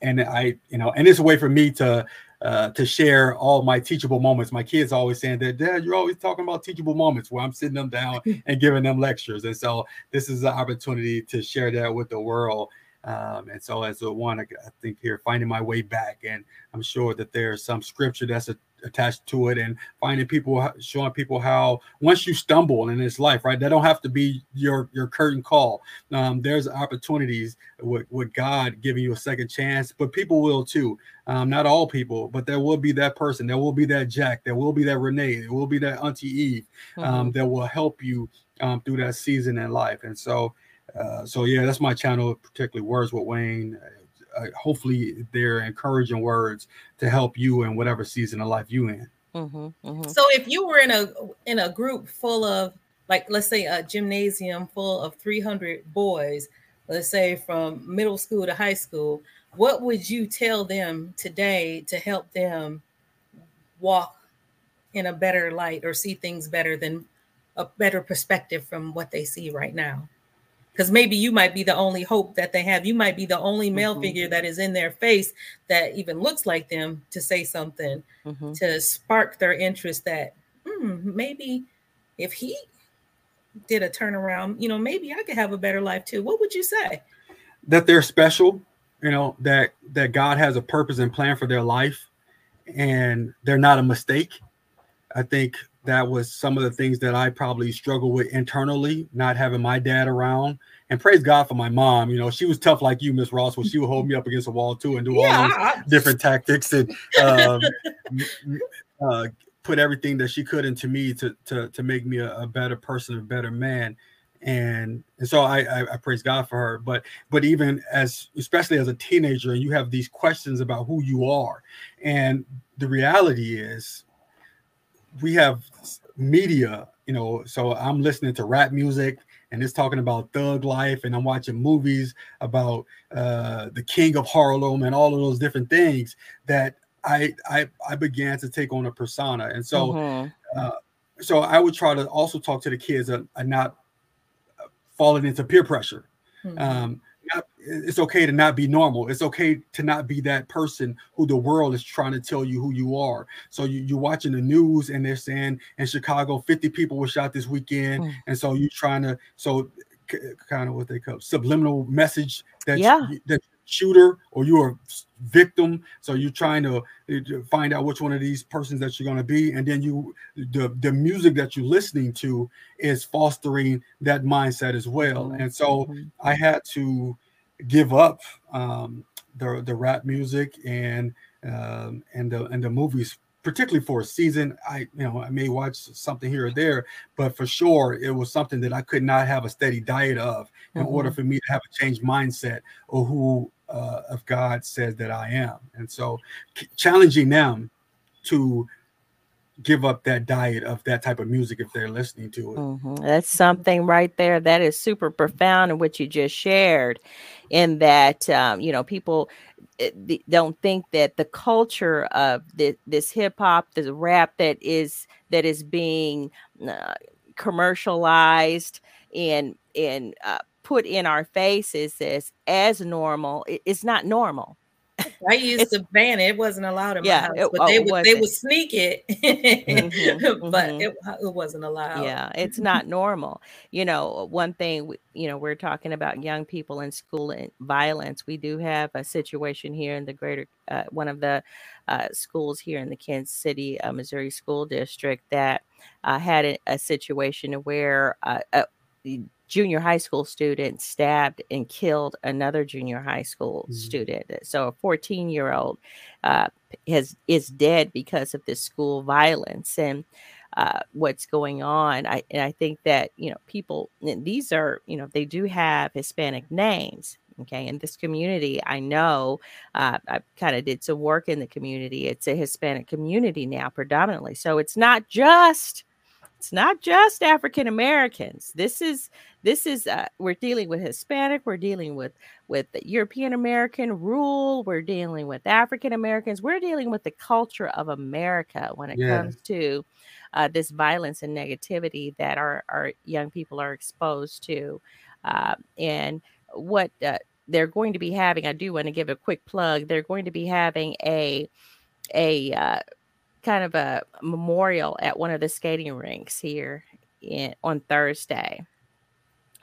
S4: and I, you know, and it's a way for me to uh, to share all my teachable moments. My kids always saying that, Dad, you're always talking about teachable moments where I'm sitting them down and giving them lectures. And so this is an opportunity to share that with the world. Um, and so as a one, I think here finding my way back, and I'm sure that there's some scripture that's a, attached to it, and finding people, showing people how once you stumble in this life, right, that don't have to be your your curtain call. Um, there's opportunities with, with God giving you a second chance, but people will too. Um, not all people, but there will be that person, there will be that Jack, there will be that Renee, there will be that Auntie Eve um, that will help you um, through that season in life. And so, uh, so yeah, that's my channel, particularly Words with Wayne. Uh, hopefully, they're encouraging words to help you in whatever season of life you in.
S3: Mhm, mhm.
S5: So if you were in a in a group full of like let's say a gymnasium full of 300 boys, let's say from middle school to high school, what would you tell them today to help them walk in a better light or see things better than a better perspective from what they see right now? Because maybe you might be the only hope that they have. You might be the only male
S3: Mhm.
S5: figure that is in their face that even looks like them to say something
S3: Mhm.
S5: to spark their interest that hmm, maybe if he did a turnaround, you know, maybe I could have a better life too. What would you say?
S4: That they're special, you know, that that God has a purpose and plan for their life, and they're not a mistake. I think that was some of the things that I probably struggled with internally, not having my dad around. And praise God for my mom. You know, she was tough like you, Miss Ross, where she would hold me up against a wall too and do all those different tactics and um, uh, put everything that she could into me to to to make me a, a better person, a better man. And, and so I, I, I praise God for her. But but even as especially as a teenager, you have these questions about who you are. And the reality is we have media, you know, so I'm listening to rap music and it's talking about thug life and i'm watching movies about uh, the king of harlem and all of those different things that i i, I began to take on a persona and so mm-hmm. uh, so i would try to also talk to the kids and not falling into peer pressure mm-hmm. um, it's okay to not be normal. It's okay to not be that person who the world is trying to tell you who you are. So you, you're watching the news and they're saying in Chicago, 50 people were shot this weekend. Mm. And so you're trying to, so kind of what they call subliminal message that,
S3: yeah.
S4: that shooter or you're a victim so you're trying to, to find out which one of these persons that you're going to be and then you the the music that you're listening to is fostering that mindset as well mm-hmm. and so mm-hmm. i had to give up um, the the rap music and um, and the and the movies particularly for a season i you know i may watch something here or there but for sure it was something that i could not have a steady diet of in mm-hmm. order for me to have a changed mindset or who uh, of god says that i am and so challenging them to give up that diet of that type of music if they're listening to it.
S3: Mm-hmm. That's something right there that is super profound in what you just shared, in that um, you know people eh, don't think that the culture of this, hip hop, the rap that is that is being uh, commercialized and and uh, put in our faces as as normal. It's not normal
S5: I used to ban it. It wasn't allowed in my yeah, house, it, but oh, they would they would sneak it, mm-hmm, but mm-hmm. It, it wasn't allowed.
S3: Yeah, it's not normal. You know, one thing you know we're talking about young people in school and violence. We do have a situation here in the greater uh, one of the uh, schools here in the Kansas City, uh, Missouri school district that uh, had a, a, situation where uh, junior high school student stabbed and killed another junior high school mm-hmm. student. So a 14 year old uh, has is dead because of this school violence and uh, what's going on. I and I think that you know people these are you know they do have Hispanic names. Okay, in this community, I know uh, I kind of did some work in the community. It's a Hispanic community now, predominantly. So it's not just it's not just African Americans. This is this is uh, we're dealing with Hispanic, we're dealing with with European American rule, we're dealing with African Americans, we're dealing with the culture of America when it comes to uh, this violence and negativity that our our young people are exposed to, uh, and what uh, they're going to be having. I do want to give a quick plug. They're going to be having a a uh, kind of a memorial at one of the skating rinks here in, on Thursday.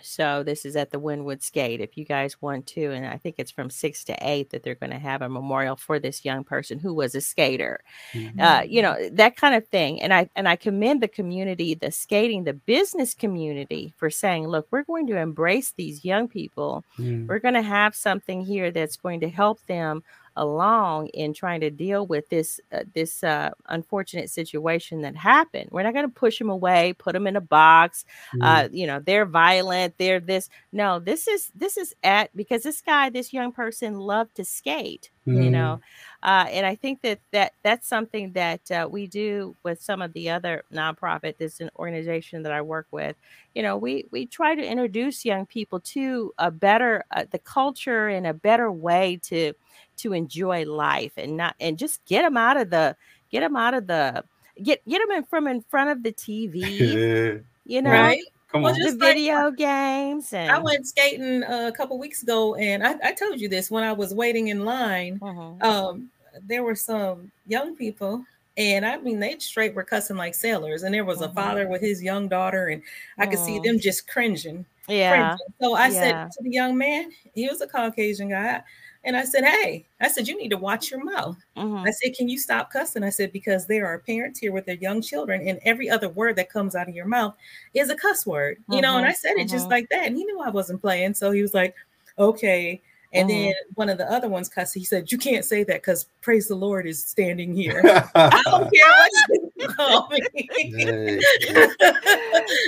S3: So this is at the Winnwood Skate. If you guys want to, and I think it's from six to eight that they're going to have a memorial for this young person who was a skater. Mm-hmm. Uh, you know that kind of thing. And I and I commend the community, the skating, the business community for saying, look, we're going to embrace these young people. Mm-hmm. We're going to have something here that's going to help them along in trying to deal with this uh, this uh, unfortunate situation that happened. We're not going to push them away, put them in a box. Mm. Uh, you know, they're violent. They're this. No, this is this is at because this guy, this young person, loved to skate. Mm. You know, uh, and I think that that that's something that uh, we do with some of the other nonprofit. This an organization that I work with. You know, we we try to introduce young people to a better uh, the culture and a better way to to enjoy life and not and just get them out of the get them out of the get get them in from in front of the TV. you know,
S5: right?
S3: Come well, on. the video like, games. And...
S5: I went skating a couple weeks ago, and I, I, told you this when I was waiting in line. Uh-huh. Um, there were some young people, and I mean, they straight were cussing like sailors. And there was uh-huh. a father with his young daughter, and I could see them just cringing.
S3: Yeah.
S5: Cringing. So I yeah. said to the young man, he was a Caucasian guy. And I said, Hey, I said, you need to watch your mouth. Mm-hmm. I said, Can you stop cussing? I said, Because there are parents here with their young children, and every other word that comes out of your mouth is a cuss word, you mm-hmm. know. And I said it mm-hmm. just like that. And he knew I wasn't playing. So he was like, Okay. And mm-hmm. then one of the other ones cussed. He said, "You can't say that because praise the Lord is standing here. I don't care what you call me.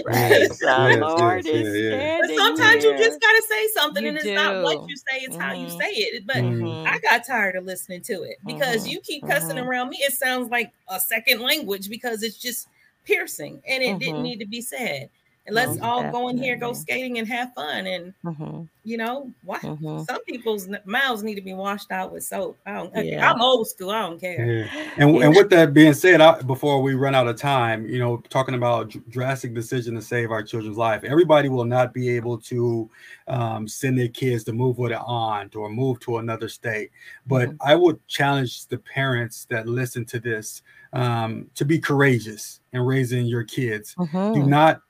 S5: praise the Lord yes, is standing Sometimes here. you just gotta say something, you and it's do. not what you say; it's mm-hmm. how you mm-hmm. say it. But mm-hmm. I got tired of listening to it because mm-hmm. you keep cussing mm-hmm. around me. It sounds like a second language because it's just piercing, and it didn't need to be said and let's Most all definitely. go in here, go skating, and have fun. And mm-hmm. you know, what mm-hmm. some people's mouths need to be washed out with soap. I don't. Yeah. I'm old school. I don't care.
S4: Yeah. And and with that being said, I, before we run out of time, you know, talking about drastic decision to save our children's life, everybody will not be able to um, send their kids to move with an aunt or move to another state. But mm-hmm. I would challenge the parents that listen to this um, to be courageous in raising your kids. Do mm-hmm. not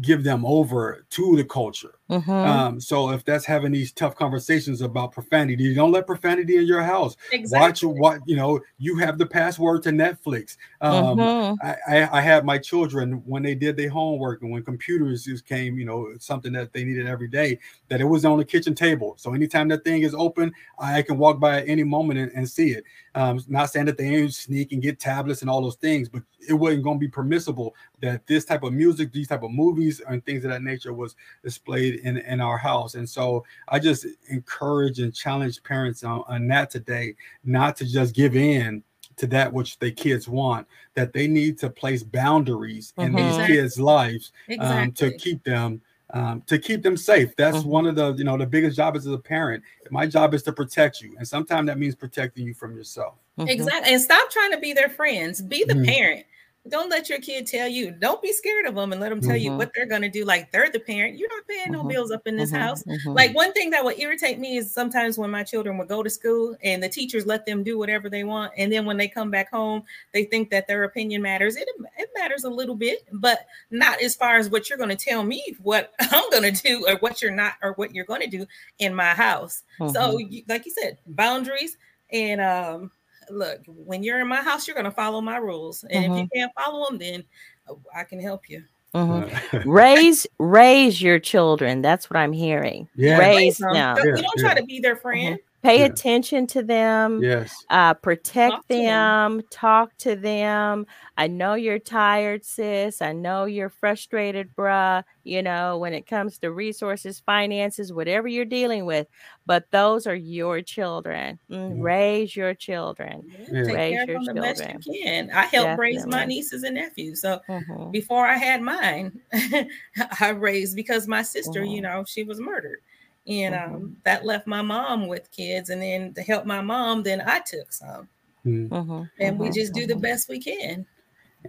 S4: give them over to the culture. Mm-hmm. Um, so if that's having these tough conversations about profanity, you don't let profanity in your house. Exactly. Watch what you know. You have the password to Netflix. Um, mm-hmm. I, I, I, had my children when they did their homework and when computers just came, you know, something that they needed every day, that it was on the kitchen table. So anytime that thing is open, I can walk by at any moment and, and see it. Um, not saying that they sneak and get tablets and all those things, but it wasn't going to be permissible that this type of music, these type of movies, and things of that nature was displayed in in our house. And so I just encourage and challenge parents on, on that today, not to just give in to that which the kids want that they need to place boundaries mm-hmm. in these kids lives exactly. um, to keep them um, to keep them safe that's mm-hmm. one of the you know the biggest job is as a parent my job is to protect you and sometimes that means protecting you from yourself
S5: mm-hmm. exactly and stop trying to be their friends be the mm-hmm. parent don't let your kid tell you. Don't be scared of them and let them tell mm-hmm. you what they're going to do. Like they're the parent. You're not paying no mm-hmm. bills up in this mm-hmm. house. Mm-hmm. Like one thing that would irritate me is sometimes when my children would go to school and the teachers let them do whatever they want. And then when they come back home, they think that their opinion matters. It, it matters a little bit, but not as far as what you're going to tell me what I'm going to do or what you're not or what you're going to do in my house. So, mm-hmm. like you said, boundaries and um look, when you're in my house, you're going to follow my rules. And mm-hmm. if you mm-hmm. can't follow them, then uh, I can help you.
S3: Mm-hmm. raise raise your children. That's what I'm hearing. Yeah. Raise them.
S5: Yeah, you don't yeah. try to be their friend.
S3: Pay yeah. attention to them.
S4: Yes.
S3: Uh, protect talk them, them, Talk to them. I know you're tired, sis. I know you're frustrated, bruh. You know, when it comes to resources, finances, whatever you're dealing with. But those are your children. Mm, mm. Raise your children.
S5: Yeah. Raise your children. The best you can. I helped raise my nieces and nephews. So mm-hmm. before I had mine, I raised because my sister, mm-hmm. you know, she was murdered and mm-hmm. um, that left my mom with kids and then to help my mom then i took some mm-hmm. mm-hmm. and we mm-hmm. just do the mm-hmm. best we can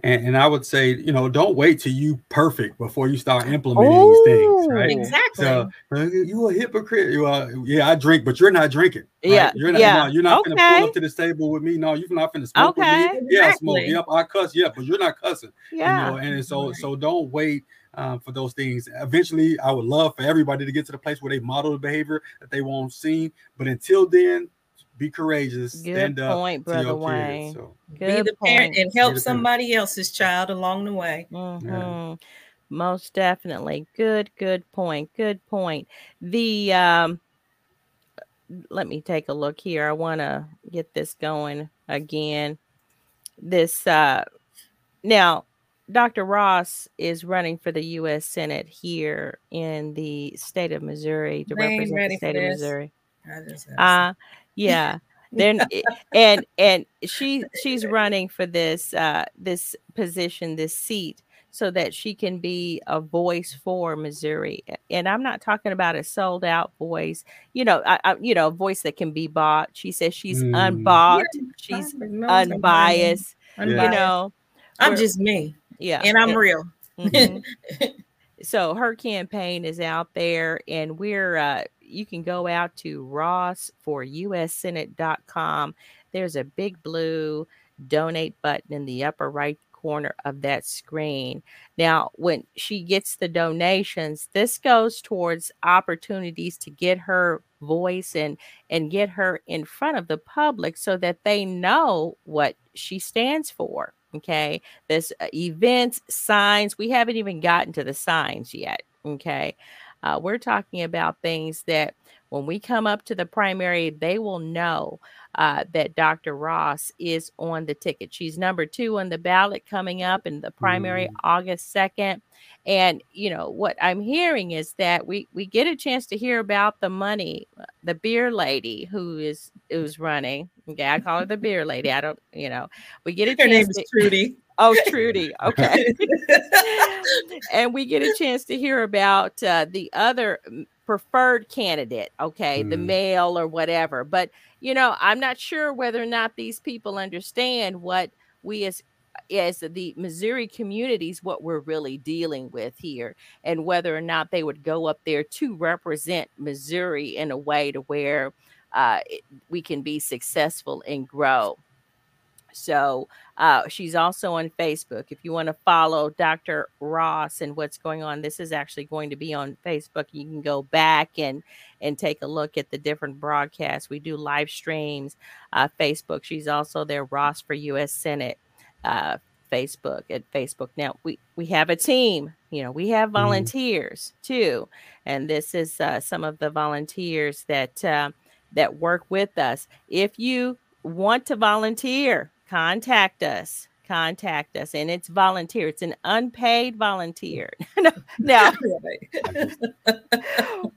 S4: and, and, I would say, you know, don't wait till you perfect before you start implementing Ooh, these things, right?
S5: Exactly. So
S4: uh, you a hypocrite. You are, yeah, I drink, but you're not drinking.
S3: Right? Yeah,
S4: you're not.
S3: Yeah.
S4: you're not okay. gonna pull up to this table with me. No, you're not gonna smoke okay. with me. Yeah, exactly. smoke. Yep, I cuss. Yeah, but you're not cussing. Yeah. You know, and so so don't wait um, for those things. Eventually, I would love for everybody to get to the place where they model the behavior that they won't see. But until then, be courageous.
S3: Good stand point, brother Wayne.
S5: Kids, so. Good be the point. parent and help somebody else's child along the way. Mm-hmm.
S3: Yeah. Most definitely. Good, good point. Good point. The um let me take a look here. I want to get this going again. This uh now Dr. Ross is running for the U.S. Senate here in the state of Missouri to they represent the state of Missouri. Uh, yeah. then and and she she's running for this uh this position this seat so that she can be a voice for Missouri. And I'm not talking about a sold out voice, you know, I, I you know, a voice that can be bought. She says she's mm. unbought, yeah, she's unbiased, unbiased, you know.
S5: I'm just me.
S3: Yeah.
S5: And I'm real.
S3: Mm-hmm. so her campaign is out there and we're uh you can go out to ross for ussenate.com there's a big blue donate button in the upper right corner of that screen. Now, when she gets the donations, this goes towards opportunities to get her voice and and get her in front of the public so that they know what she stands for. Okay. This uh, events, signs. We haven't even gotten to the signs yet. Okay. Uh, we're talking about things that when we come up to the primary, they will know uh, that Dr. Ross is on the ticket. She's number two on the ballot coming up in the primary mm. August 2nd. And you know what I'm hearing is that we we get a chance to hear about the money, uh, the beer lady who is who's running. Okay, I call her the beer lady. I don't, you know, we get a
S5: Her name is Trudy.
S3: Oh, Trudy. Okay. and we get a chance to hear about uh, the other preferred candidate, okay, mm. the male or whatever. But, you know, I'm not sure whether or not these people understand what we as as the Missouri communities what we're really dealing with here and whether or not they would go up there to represent Missouri in a way to where uh, we can be successful and grow. So uh, she's also on Facebook. If you want to follow Dr. Ross and what's going on, this is actually going to be on Facebook. You can go back and and take a look at the different broadcasts. We do live streams, uh, Facebook. She's also there, Ross for U.S. Senate. Uh, Facebook at Facebook. Now we we have a team. You know, we have mm-hmm. volunteers mm-hmm. too, and this is uh, some of the volunteers that uh, that work with us. If you want to volunteer, contact us. Contact us. And it's volunteer. It's an unpaid volunteer. Now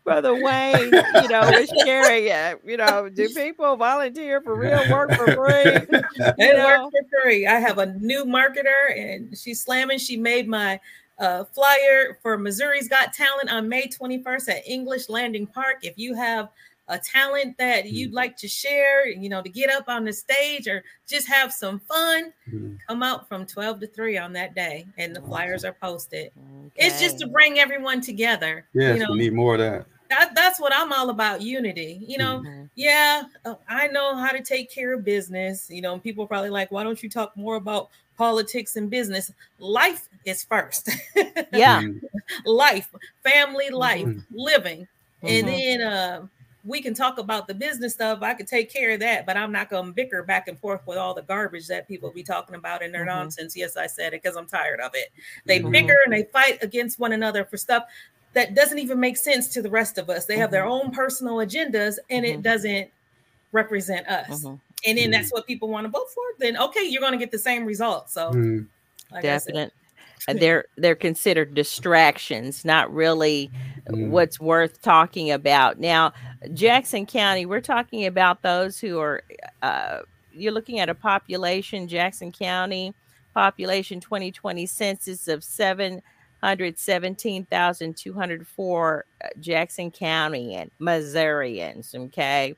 S3: brother wayne you know is sharing it you know do people volunteer for real? Work for free?
S5: They work for free. I have a new marketer and she's slamming. She made my uh, flyer for missouri's got talent on may 21st at english landing park. If you have a talent that you'd mm-hmm. like to share, you know, to get up on the stage or just have some fun, mm-hmm. come out from 12 to 3 on that day and the flyers are posted. Okay. It's just to bring everyone together.
S4: Yes, you know, we need more of that.
S5: That, that's what I'm all about unity. You know, mm-hmm. yeah, uh, I know how to take care of business. You know, people probably like, why don't you talk more about politics and business? Life is first.
S3: yeah.
S5: life, family life, mm-hmm. living. And mm-hmm. then uh we can talk about the business stuff. I could take care of that, but I'm not going to bicker back and forth with all the garbage that people be talking about in their mm-hmm. nonsense. Yes, I said it because I'm tired of it. They mm-hmm. bicker and they fight against one another for stuff that doesn't even make sense to the rest of us. They have their mm-hmm. own personal agendas and it mm-hmm. doesn't represent us. Mm-hmm. And then that's what people want to vote for. Then okay, you're going to get the same result. So,
S3: like definite they're they're considered distractions not really mm. what's worth talking about now jackson county we're talking about those who are uh, you're looking at a population jackson county population 2020 census of 717,204 uh, Jackson County and Missourians. Okay.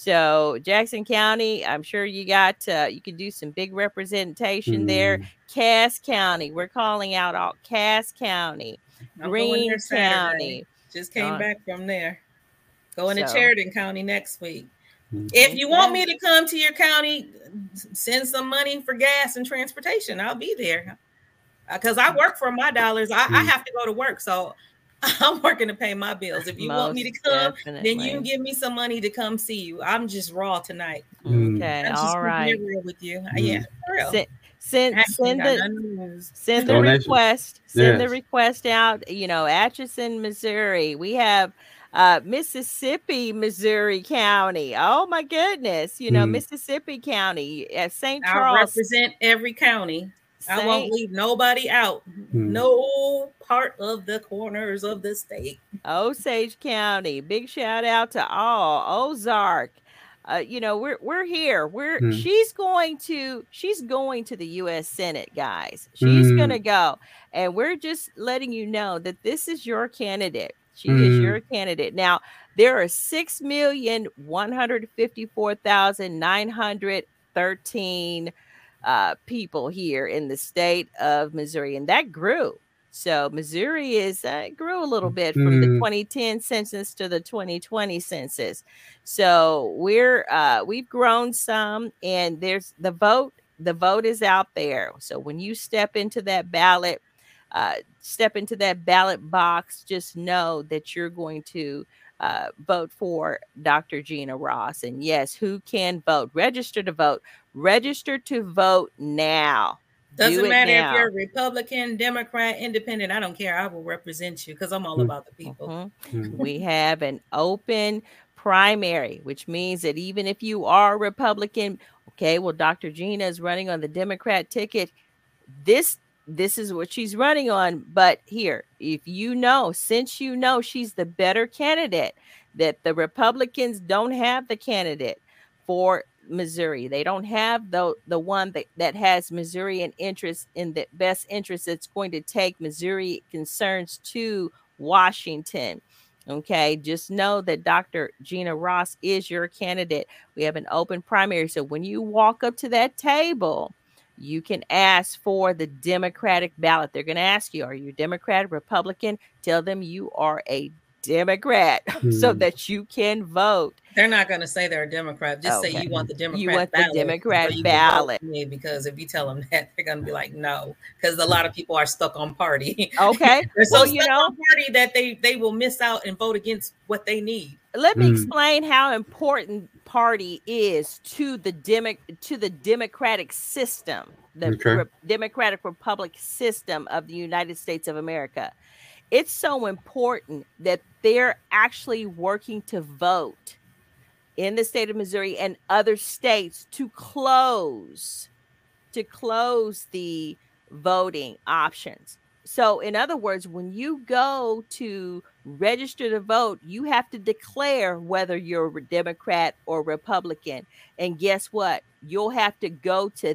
S3: So Jackson County, I'm sure you got uh, you can do some big representation mm. there. Cass County, we're calling out all Cass County, I'm Greene County.
S5: Just came uh, back from there. Going so. to Sheridan County next week. Mm. If you want me to come to your county, send some money for gas and transportation. I'll be there because I work for my dollars. I, I, mm. have to go to work, so I'm working to pay my bills. If you Most want me to come, definitely. then you can give me some money to come see you. I'm just raw tonight.
S3: Okay, all right.
S5: Real with you, mm. yeah, real.
S3: Send send, send the send the Donation. request. Send yes. the request out. You know, Atchison, Missouri. We have uh, Mississippi, Missouri County. Oh my goodness, you know, mm. Mississippi County at St. Charles.
S5: I represent every county. I won't leave nobody out. Hmm. No part of the corners of the state.
S3: Osage County. Big shout out to all Ozark. Uh, you know, we're we're here. We're hmm. she's going to she's going to the U.S. Senate, guys. She's hmm. gonna go, and we're just letting you know that this is your candidate. She is hmm. your candidate. Now there are six million one hundred fifty four thousand nine hundred thirteen uh, people here in the state of Missouri, and that grew. So Missouri is uh, grew a little bit from the mm. 2010 census to the 2020 census. So we're uh, we've grown some, and there's the vote. The vote is out there. So when you step into that ballot, uh, step into that ballot box, just know that you're going to uh, vote for Dr. Gina Ross. And yes, who can vote? Register to vote. Register to vote now.
S5: Doesn't Do matter now. if you're Republican, Democrat, Independent. I don't care. I will represent you because I'm all mm-hmm. about the people.
S3: Mm-hmm. we have an open primary, which means that even if you are a Republican, okay, well, Dr. Gina is running on the Democrat ticket. This this is what she's running on. But here, if you know, since you know she's the better candidate, that the Republicans don't have the candidate for Missouri. They don't have the the one that, that has Missouri in interest in the best interest that's going to take Missouri concerns to Washington. Okay, just know that Dr. Gina Ross is your candidate. We have an open primary. So when you walk up to that table, you can ask for the Democratic ballot. They're going to ask you, are you Democrat, Republican? Tell them you are a Democrat mm. so hmm. that you can vote.
S5: They're not going to say they're a Democrat. Just okay. say you want the Democrat.
S3: You want ballot the Democrat so ballot.
S5: Because if you tell them that, they're going to be like, no, because a lot of people are stuck on party.
S3: Okay,
S5: they're so well, you know, party that they they will miss out and vote against what they need.
S3: Let me mm. explain how important party is to the demo- to the democratic system, the okay. re- democratic republic system of the United States of America it's so important that they're actually working to vote in the state of Missouri and other states to close to close the voting options. So in other words, when you go to register to vote, you have to declare whether you're a Democrat or Republican. And guess what? You'll have to go to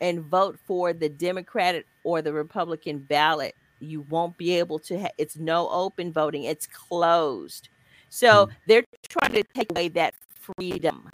S3: and vote for the Democratic or the Republican ballot you won't be able to ha- it's no open voting it's closed so mm. they're trying to take away that freedom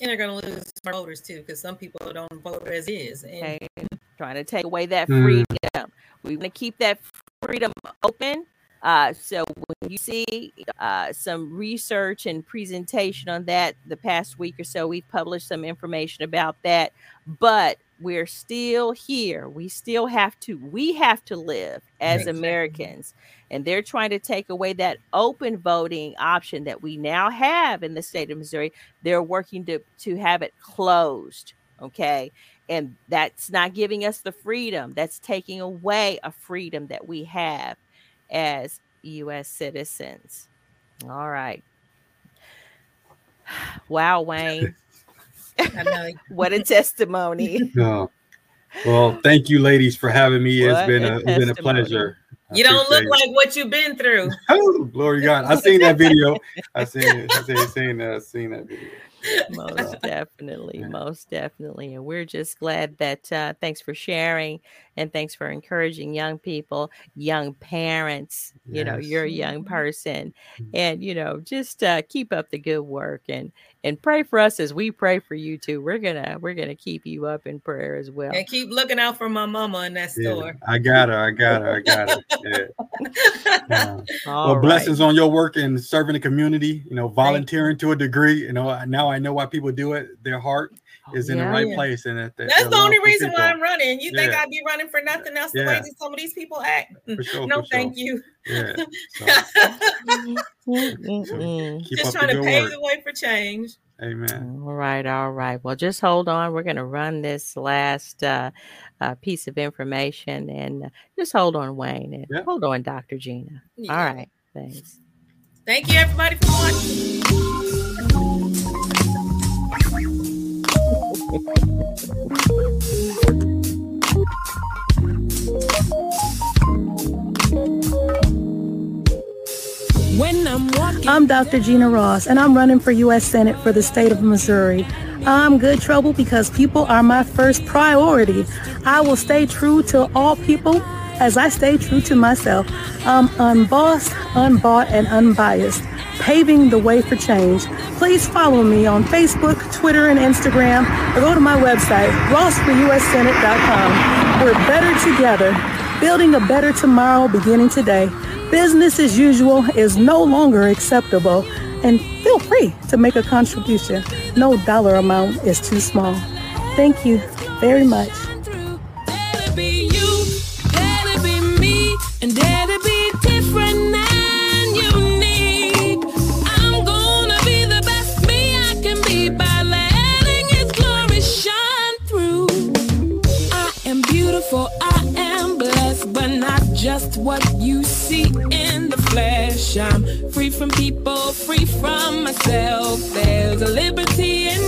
S5: and they're going to lose voters too because some people don't vote as is and-
S3: okay. trying to take away that mm. freedom we want to keep that freedom open uh, so when you see uh, some research and presentation on that the past week or so we've published some information about that but we're still here. We still have to, we have to live as. Americans. And they're trying to take away that open voting option that we now have in the state of Missouri. They're working to, to have it closed. Okay. And that's not giving us the freedom. That's taking away a freedom that we have as U.S. citizens. All right. Wow, Wayne. what a testimony.
S4: No. Well, thank you, ladies, for having me. What it's been a, a it's been a pleasure.
S5: you don't look it. like what you've been through.
S4: Oh, glory God! I seen that video. I seen it. I seen, seen that. Seen that video
S3: most definitely most definitely and we're just glad that uh, thanks for sharing and thanks for encouraging young people young parents you yes. know you're a young person mm-hmm. and you know just uh, keep up the good work and and pray for us as we pray for you too. We're gonna we're gonna keep you up in prayer as well.
S5: And keep looking out for my mama in that store.
S4: Yeah, i got her i got her i got her. Yeah. uh, well right. blessings on your work and serving the community you know volunteering to a degree. You know now i know why people do it their heart is in yeah, the right yeah. place and that,
S5: that that's the only reason people. why i'm running you think i'd be running for nothing else the way some of these people act sure, no thank sure. you yeah so, so just trying to pave work. the way for change
S4: Amen.
S3: All right, all right. Well, just hold on. We're going to run this last uh, uh, piece of information and uh, just hold on, Wayne, and yeah. hold on, Dr. Gina. Yeah. All right, thanks.
S5: Thank you, everybody, for watching.
S1: I'm Dr. Gina Ross, and I'm running for U.S. Senate for the state of Missouri. I'm good trouble because people are my first priority. I will stay true to all people as I stay true to myself. I'm unbossed, unbought, and unbiased, paving the way for change. Please follow me on Facebook, Twitter, and Instagram, or go to my website, rossforuSsenate.com. We're better together, building a better tomorrow beginning today. Business as usual is no longer acceptable, and feel free to make a contribution. No dollar amount is too small. Thank you very much.
S2: I am
S1: gonna be the best me I can be by letting His glory shine through. I am
S2: beautiful, I am blessed, but not
S1: just what you see in the flesh. I'm free from people, free from myself. There's a liberty in